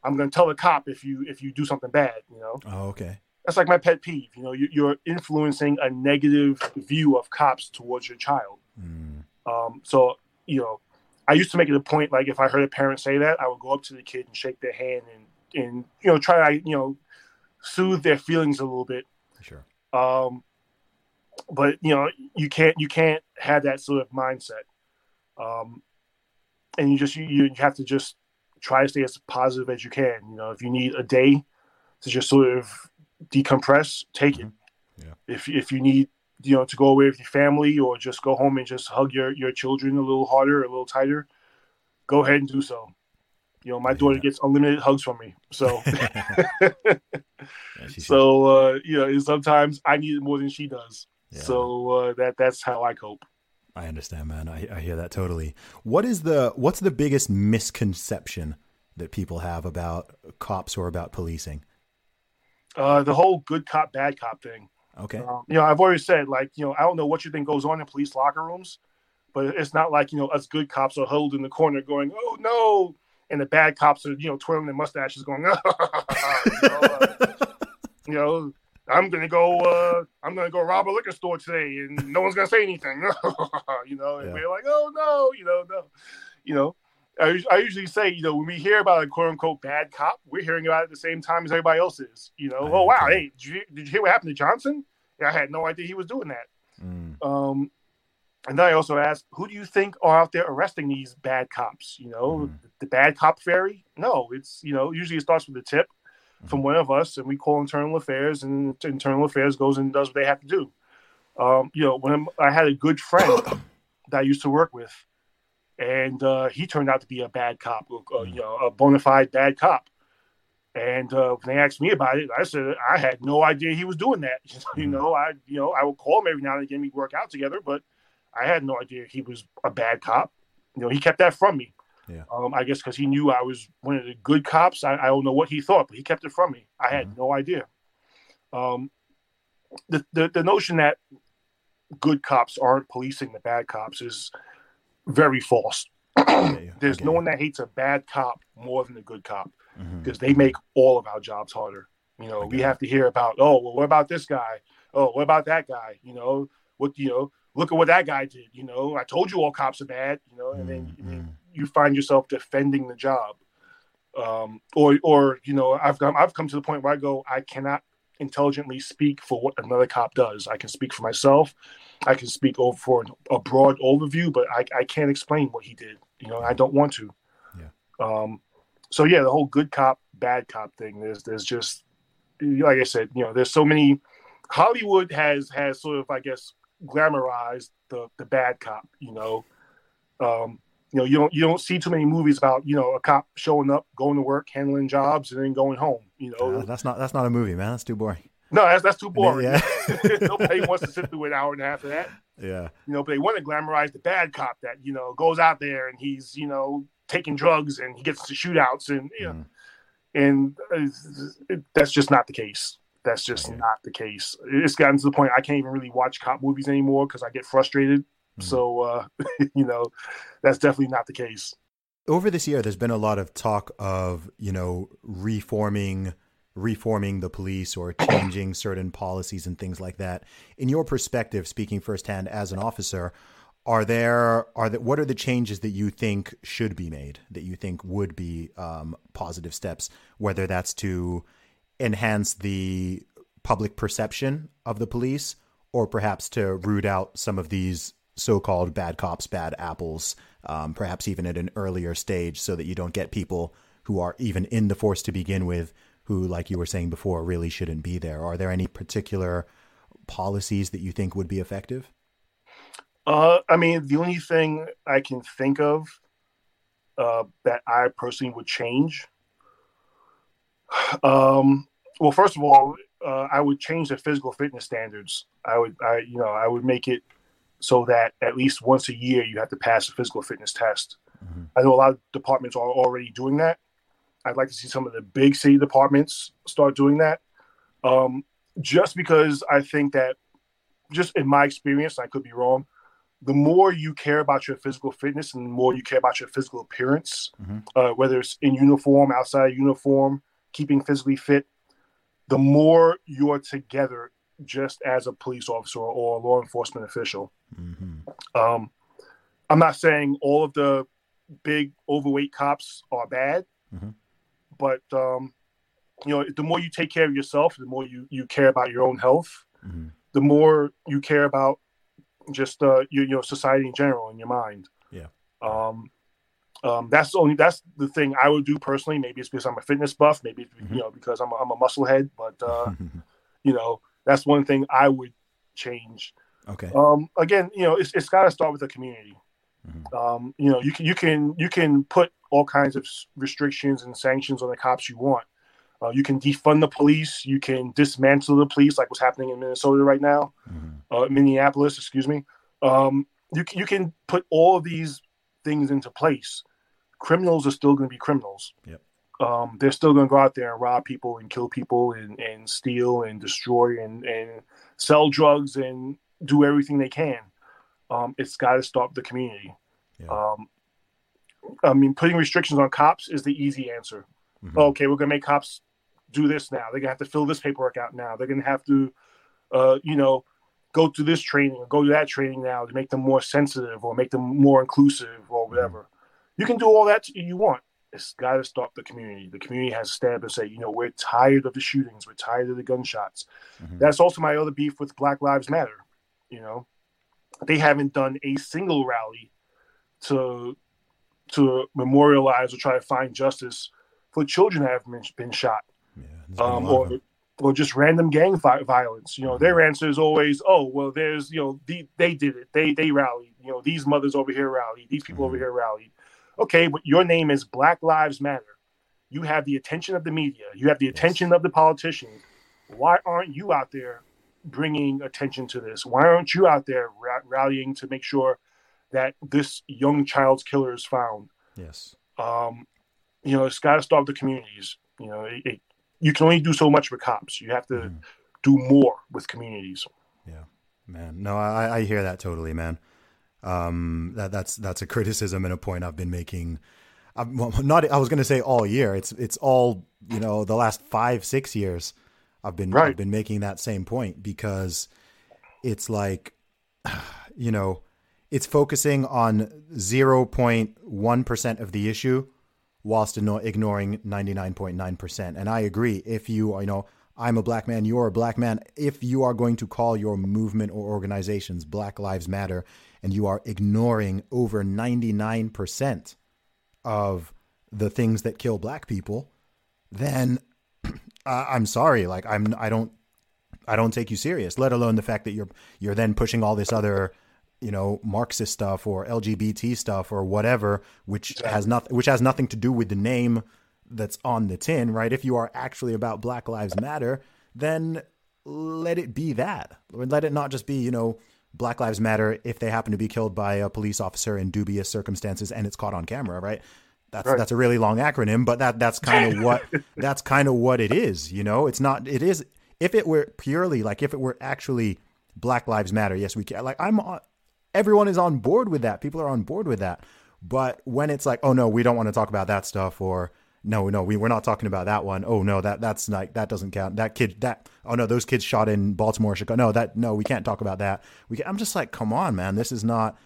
I'm going to tell the cop if you, if you do something bad, you know?
Oh, okay.
That's like my pet peeve. You know, you, are influencing a negative view of cops towards your child.
Mm.
Um, so, you know, I used to make it a point, like if I heard a parent say that, I would go up to the kid and shake their hand and, and, you know, try to, you know, soothe their feelings a little bit.
Sure.
Um, but you know you can't you can't have that sort of mindset um, and you just you, you have to just try to stay as positive as you can. You know, if you need a day to just sort of decompress, take mm-hmm. it. Yeah. If if you need you know to go away with your family or just go home and just hug your your children a little harder, a little tighter, go ahead and do so. You know, my daughter gets unlimited hugs from me, so yeah, so uh, you know, sometimes I need it more than she does. Yeah. So uh, that that's how I cope.
I understand, man. I, I hear that totally. What is the what's the biggest misconception that people have about cops or about policing?
Uh, the whole good cop, bad cop thing.
Okay.
Um, you know, I've always said, like, you know, I don't know what you think goes on in police locker rooms, but it's not like, you know, us good cops are huddled in the corner going, oh, no. And the bad cops are, you know, twirling their mustaches going, you, know, uh, you know, I'm gonna go. Uh, I'm gonna go rob a liquor store today, and no one's gonna say anything. you know, and yeah. we're like, oh no, you know, no, you know. I, I usually say, you know, when we hear about a quote unquote bad cop, we're hearing about it at the same time as everybody else is. You know, I oh wow, hey, did you, did you hear what happened to Johnson? Yeah, I had no idea he was doing that. Mm. Um, and then I also asked, who do you think are out there arresting these bad cops? You know, mm. the, bad cop fairy? No, it's you know usually it starts with a tip. From one of us, and we call internal affairs, and internal affairs goes and does what they have to do. Um, you know, when I had a good friend that I used to work with and uh, he turned out to be a bad cop, uh, you know, a bona fide bad cop. And uh, when they asked me about it, I said I had no idea he was doing that. you mm-hmm. know, I you know I would call him every now and again. We work out together, but I had no idea he was a bad cop. You know, he kept that from me.
Yeah.
Um, I guess because he knew I was one of the good cops. I, I, don't know what he thought, but he kept it from me. I had mm-hmm. no idea. Um, the, the the notion that good cops aren't policing the bad cops is very false. There's no one that hates a bad cop more than a good cop because mm-hmm. they make all of our jobs harder. You know, we have to hear about, oh, well, what about this guy? Oh, what about that guy? You know, what, you know, look at what that guy did. You know, I told you all cops are bad, you know, and mm-hmm. and then you find yourself defending the job. Um, or, or, you know, I've come, I've come to the point where I go, I cannot intelligently speak for what another cop does. I can speak for myself. I can speak over for a broad overview, but I, I can't explain what he did. You know, I don't want to.
Yeah.
Um, so yeah, the whole good cop, bad cop thing. There's there's just like I said, you know, there's so many. Hollywood has has sort of I guess glamorized the the bad cop. You know, um, you know you don't you don't see too many movies about you know a cop showing up, going to work, handling jobs, and then going home. You know,
uh, that's not that's not a movie, man. That's too boring.
No, that's that's too boring. Yeah. Nobody wants to sit through an hour and a half of that.
Yeah.
You know, but they want to glamorize the bad cop that you know goes out there and he's you know taking drugs and he gets to shootouts and you know, mm. and uh, it, that's just not the case. That's just not the case. It's gotten to the point I can't even really watch cop movies anymore because I get frustrated. Mm. So uh, you know, that's definitely not the case.
Over this year, there's been a lot of talk of you know reforming reforming the police or changing certain policies and things like that. In your perspective, speaking firsthand as an officer, are there are there, what are the changes that you think should be made that you think would be um, positive steps? Whether that's to enhance the public perception of the police, or perhaps to root out some of these so-called bad cops, bad apples, um, perhaps even at an earlier stage, so that you don't get people who are even in the force to begin with who, like you were saying before, really shouldn't be there? Are there any particular policies that you think would be effective?
Uh, I mean, the only thing I can think of uh, that I personally would change. Um, well, first of all, uh, I would change the physical fitness standards. I would, I, you know, I would make it so that at least once a year you have to pass a physical fitness test. Mm-hmm. I know a lot of departments are already doing that, I'd like to see some of the big city departments start doing that. Um, just because I think that, just in my experience, I could be wrong, the more you care about your physical fitness and the more you care about your physical appearance, mm-hmm. uh, whether it's in uniform, outside uniform, keeping physically fit, the more you're together just as a police officer or a law enforcement official. Mm-hmm. Um, I'm not saying all of the big overweight cops are bad. Mm-hmm. But um, you know, the more you take care of yourself, the more you you care about your own health, mm-hmm. the more you care about just uh, you, you know society in general in your mind.
Yeah.
Um, Um, that's the only that's the thing I would do personally. Maybe it's because I'm a fitness buff. Maybe
Mm-hmm.
you know because I'm a, I'm a musclehead. But uh, you know that's one thing I would change.
okay.
Um, again, you know it's it's got to start with the community.
Mhm.
Um, you know you can you can you can put all kinds of restrictions and sanctions on the cops you want. Uh, you can defund the police. You can dismantle the police, like what's happening in Minnesota right now
Mhm.
uh, Minneapolis, excuse me. Um, you you can put all of these things into place. Criminals are still going to be criminals.
Yep.
Um, they're still going to go out there and rob people and kill people and, and steal and destroy and, and sell drugs and do everything they can. Um, it's got to stop the community.
Yeah.
Um, I mean, putting restrictions on cops is the easy answer.
Mhm.
Okay, we're going to make cops do this now. They're going to have to fill this paperwork out now. They're going to have to, uh, you know, go through this training or go to that training now to make them more sensitive or make them more inclusive or whatever. You can do all that you want. It's got to stop the community. The community has to stand up and say, you know, we're tired of the shootings. We're tired of the gunshots.
Mhm.
That's also my other beef with Black Lives Matter. You know, they haven't done a single rally to to memorialize or try to find justice for children that have been, been shot
Yeah, there's been a
um, or or just random gang vi- violence. You know, their answer is always, "Oh, well, there's you know, the, they did it. They they rallied. You know, these mothers over here rallied. These people over
Mhm.
here rallied." Okay, but your name is Black Lives Matter. You have the attention of the media. You have the
Yes.
attention of the politicians. Why aren't you out there bringing attention to this? Why aren't you out there ra- rallying to make sure that this young child's killer is found?
Yes.
um, you know, it's got to start the communities. You know, it, it, you can only do so much with cops. You have to
Mhm.
do more with communities.
Yeah, man, no, I, I hear that totally, man. Um, that that's that's a criticism and a point I've been making. I'm well, not. I was going to say all year. It's it's all you know. The last five six years, I've been
Right.
I've been making that same point because it's like, you know, it's focusing on zero point one percent of the issue, whilst ignoring ninety nine point nine percent. And I agree. If you you know, I'm a black man, you're a black man. If you are going to call your movement or organizations Black Lives Matter and you are ignoring over 99% of the things that kill black people, then uh, I'm sorry. Like I'm, I don't, I don't take you serious, let alone the fact that you're, you're then pushing all this other, you know, Marxist stuff or LGBT stuff or whatever, which has nothing, which has nothing to do with the name that's on the tin, right? If you are actually about Black Lives Matter, then let it be that. Let it not just be, you know, Black Lives Matter if they happen to be killed by a police officer in dubious circumstances and it's caught on camera, right? That's
Right.
that's a really long acronym, but that that's kind of what that's kind of what it is, you know? It's not it is if it were purely like if it were actually Black Lives Matter, yes, we can. Like I'm on everyone is on board with that. People are on board with that. But when it's like, oh no, we don't want to talk about that stuff, or no, no, we we're not talking about that one. Oh no, that that's like that doesn't count. That kid, that oh no, those kids shot in Baltimore, Chicago. No, that no, we can't talk about that. We can, I'm just like, come on, man, this is not.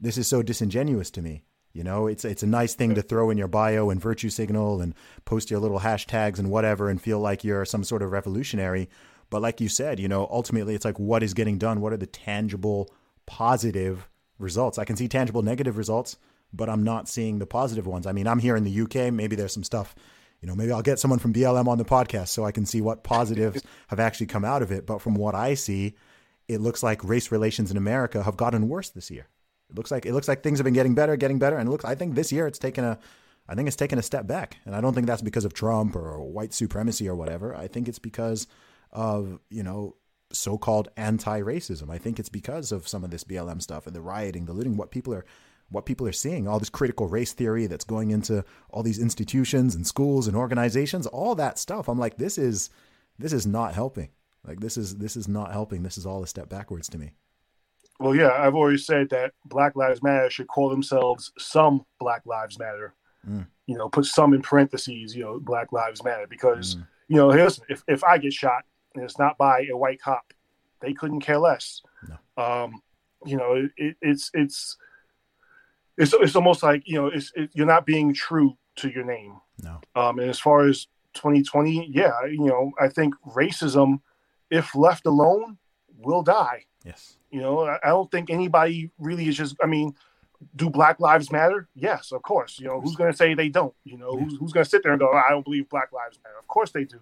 This is so disingenuous to me. You know, it's it's a nice thing to throw in your bio and virtue signal and post your little hashtags and whatever and feel like you're some sort of revolutionary. But like you said, you know, ultimately it's like what is getting done? What are the tangible positive results? I can see tangible negative results, but I'm not seeing the positive ones. I mean, I'm here in the UK, maybe there's some stuff, you know, maybe I'll get someone from BLM on the podcast so I can see what positives have actually come out of it, but from what I see, it looks like race relations in America have gotten worse this year. It looks like it looks like things have been getting better, getting better, and it looks. I think this year it's taken a, I think it's taken a step back, and I don't think that's because of Trump or white supremacy or whatever. I think it's because of you know so-called anti-racism. I think it's because of some of this BLM stuff and the rioting, the looting, what people are, what people are seeing, all this critical race theory that's going into all these institutions and schools and organizations, all that stuff. I'm like, this is, this is not helping. Like this is this is not helping. This is all a step backwards to me.
Well, yeah, I've always said that Black Lives Matter should call themselves some Black Lives Matter.
Mm.
You know, put some in parentheses. You know, Black Lives Matter because
Mm.
you know, listen, if if I get shot and it's not by a white cop, they couldn't care less. Um, you know, it, it, it's it's it's it's almost like you know, it's it, you're not being true to your name.
No.
Um, and as far as 2020, yeah, you know, I think racism, if left alone, will die.
Yes.
You know, I, I don't think anybody really is just. I mean, do Black Lives Matter? Yes, of course. You know, who's going to say they don't? You know, who's, who's going to sit there and go, I don't believe Black Lives Matter? Of course they do.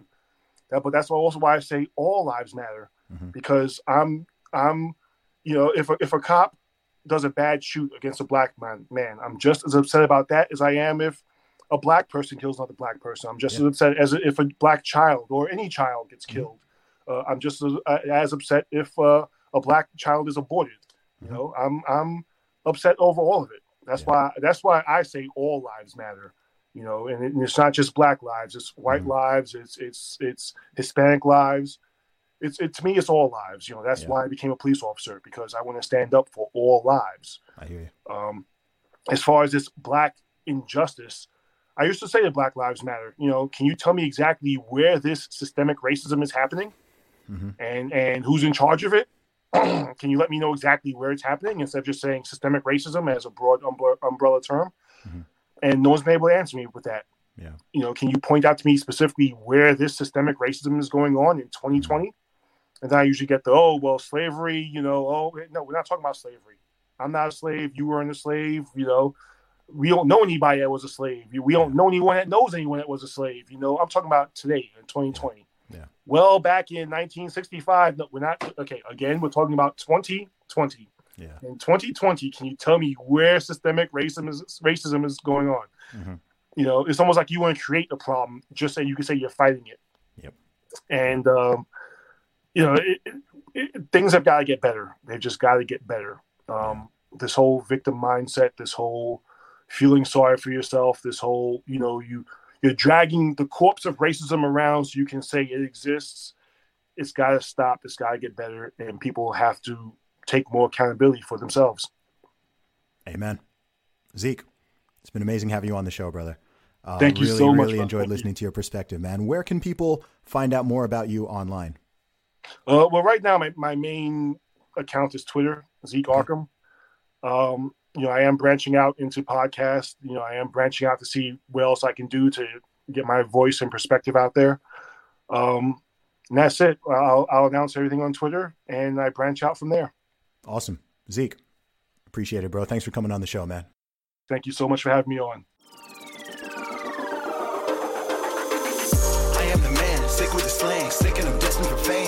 That, but that's also why I say all lives matter mm-hmm. because I'm, I'm, you know, if a, if a cop does a bad shoot against a black man, man, I'm just as upset about that as I am if a black person kills another black person. I'm just yeah. as upset as if a black child or any child gets mm-hmm. killed. Uh, I'm just as, uh, as upset if uh, a black child is aborted. You mm-hmm. know, I'm I'm upset over all of it. That's yeah. why that's why I say all lives matter. You know, and, it, and it's not just black lives; it's white mm-hmm. lives, it's it's it's Hispanic lives. It's it to me, it's all lives. You know, that's yeah. why I became a police officer because I want to stand up for all lives.
I hear you.
Um, as far as this black injustice, I used to say that Black Lives Matter. You know, can you tell me exactly where this systemic racism is happening, mm-hmm. and and who's in charge of it? can you let me know exactly where it's happening instead of just saying systemic racism as a broad umbrella term? Mm-hmm. And no one's been able to answer me with that.
Yeah.
You know, can you point out to me specifically where this systemic racism is going on in 2020? And then I usually get the, oh, well, slavery, you know, oh, no, we're not talking about slavery. I'm not a slave. You weren't a slave. You know, we don't know anybody that was a slave. We don't know anyone that knows anyone that was a slave. You know, I'm talking about today in 2020.
Yeah.
Well, back in 1965, no, we're not. Okay, again, we're talking about 2020.
Yeah.
In 2020, can you tell me where systemic racism is, racism is going on? Mm-hmm. You know, it's almost like you want to create a problem just so you can say you're fighting it.
Yep.
And um, you know, it, it, things have got to get better. They've just got to get better. Um. This whole victim mindset, this whole feeling sorry for yourself, this whole, you know, you you're dragging the corpse of racism around so you can say it exists. It's got to stop. It's got to get better, and people have to take more accountability for themselves.
Amen. Zeke, it's been amazing having you on the show, brother.
Uh, Thank you
really,
so
much. Really
enjoyed
Thank listening you. to your perspective, man. Where can people find out more about you online?
Uh, well, right now my, my main account is Twitter, Zeke Arkham. Um, you know, I am branching out into podcasts. You know, I am branching out to see what else I can do to get my voice and perspective out there. Um, and that's it. I'll, I'll announce everything on Twitter and I branch out from there.
Awesome. Zeke, appreciate it, bro. Thanks for coming on the show, man.
Thank you so much for having me on.
I am the man, sick with the slang, sick and I'm destined for fame.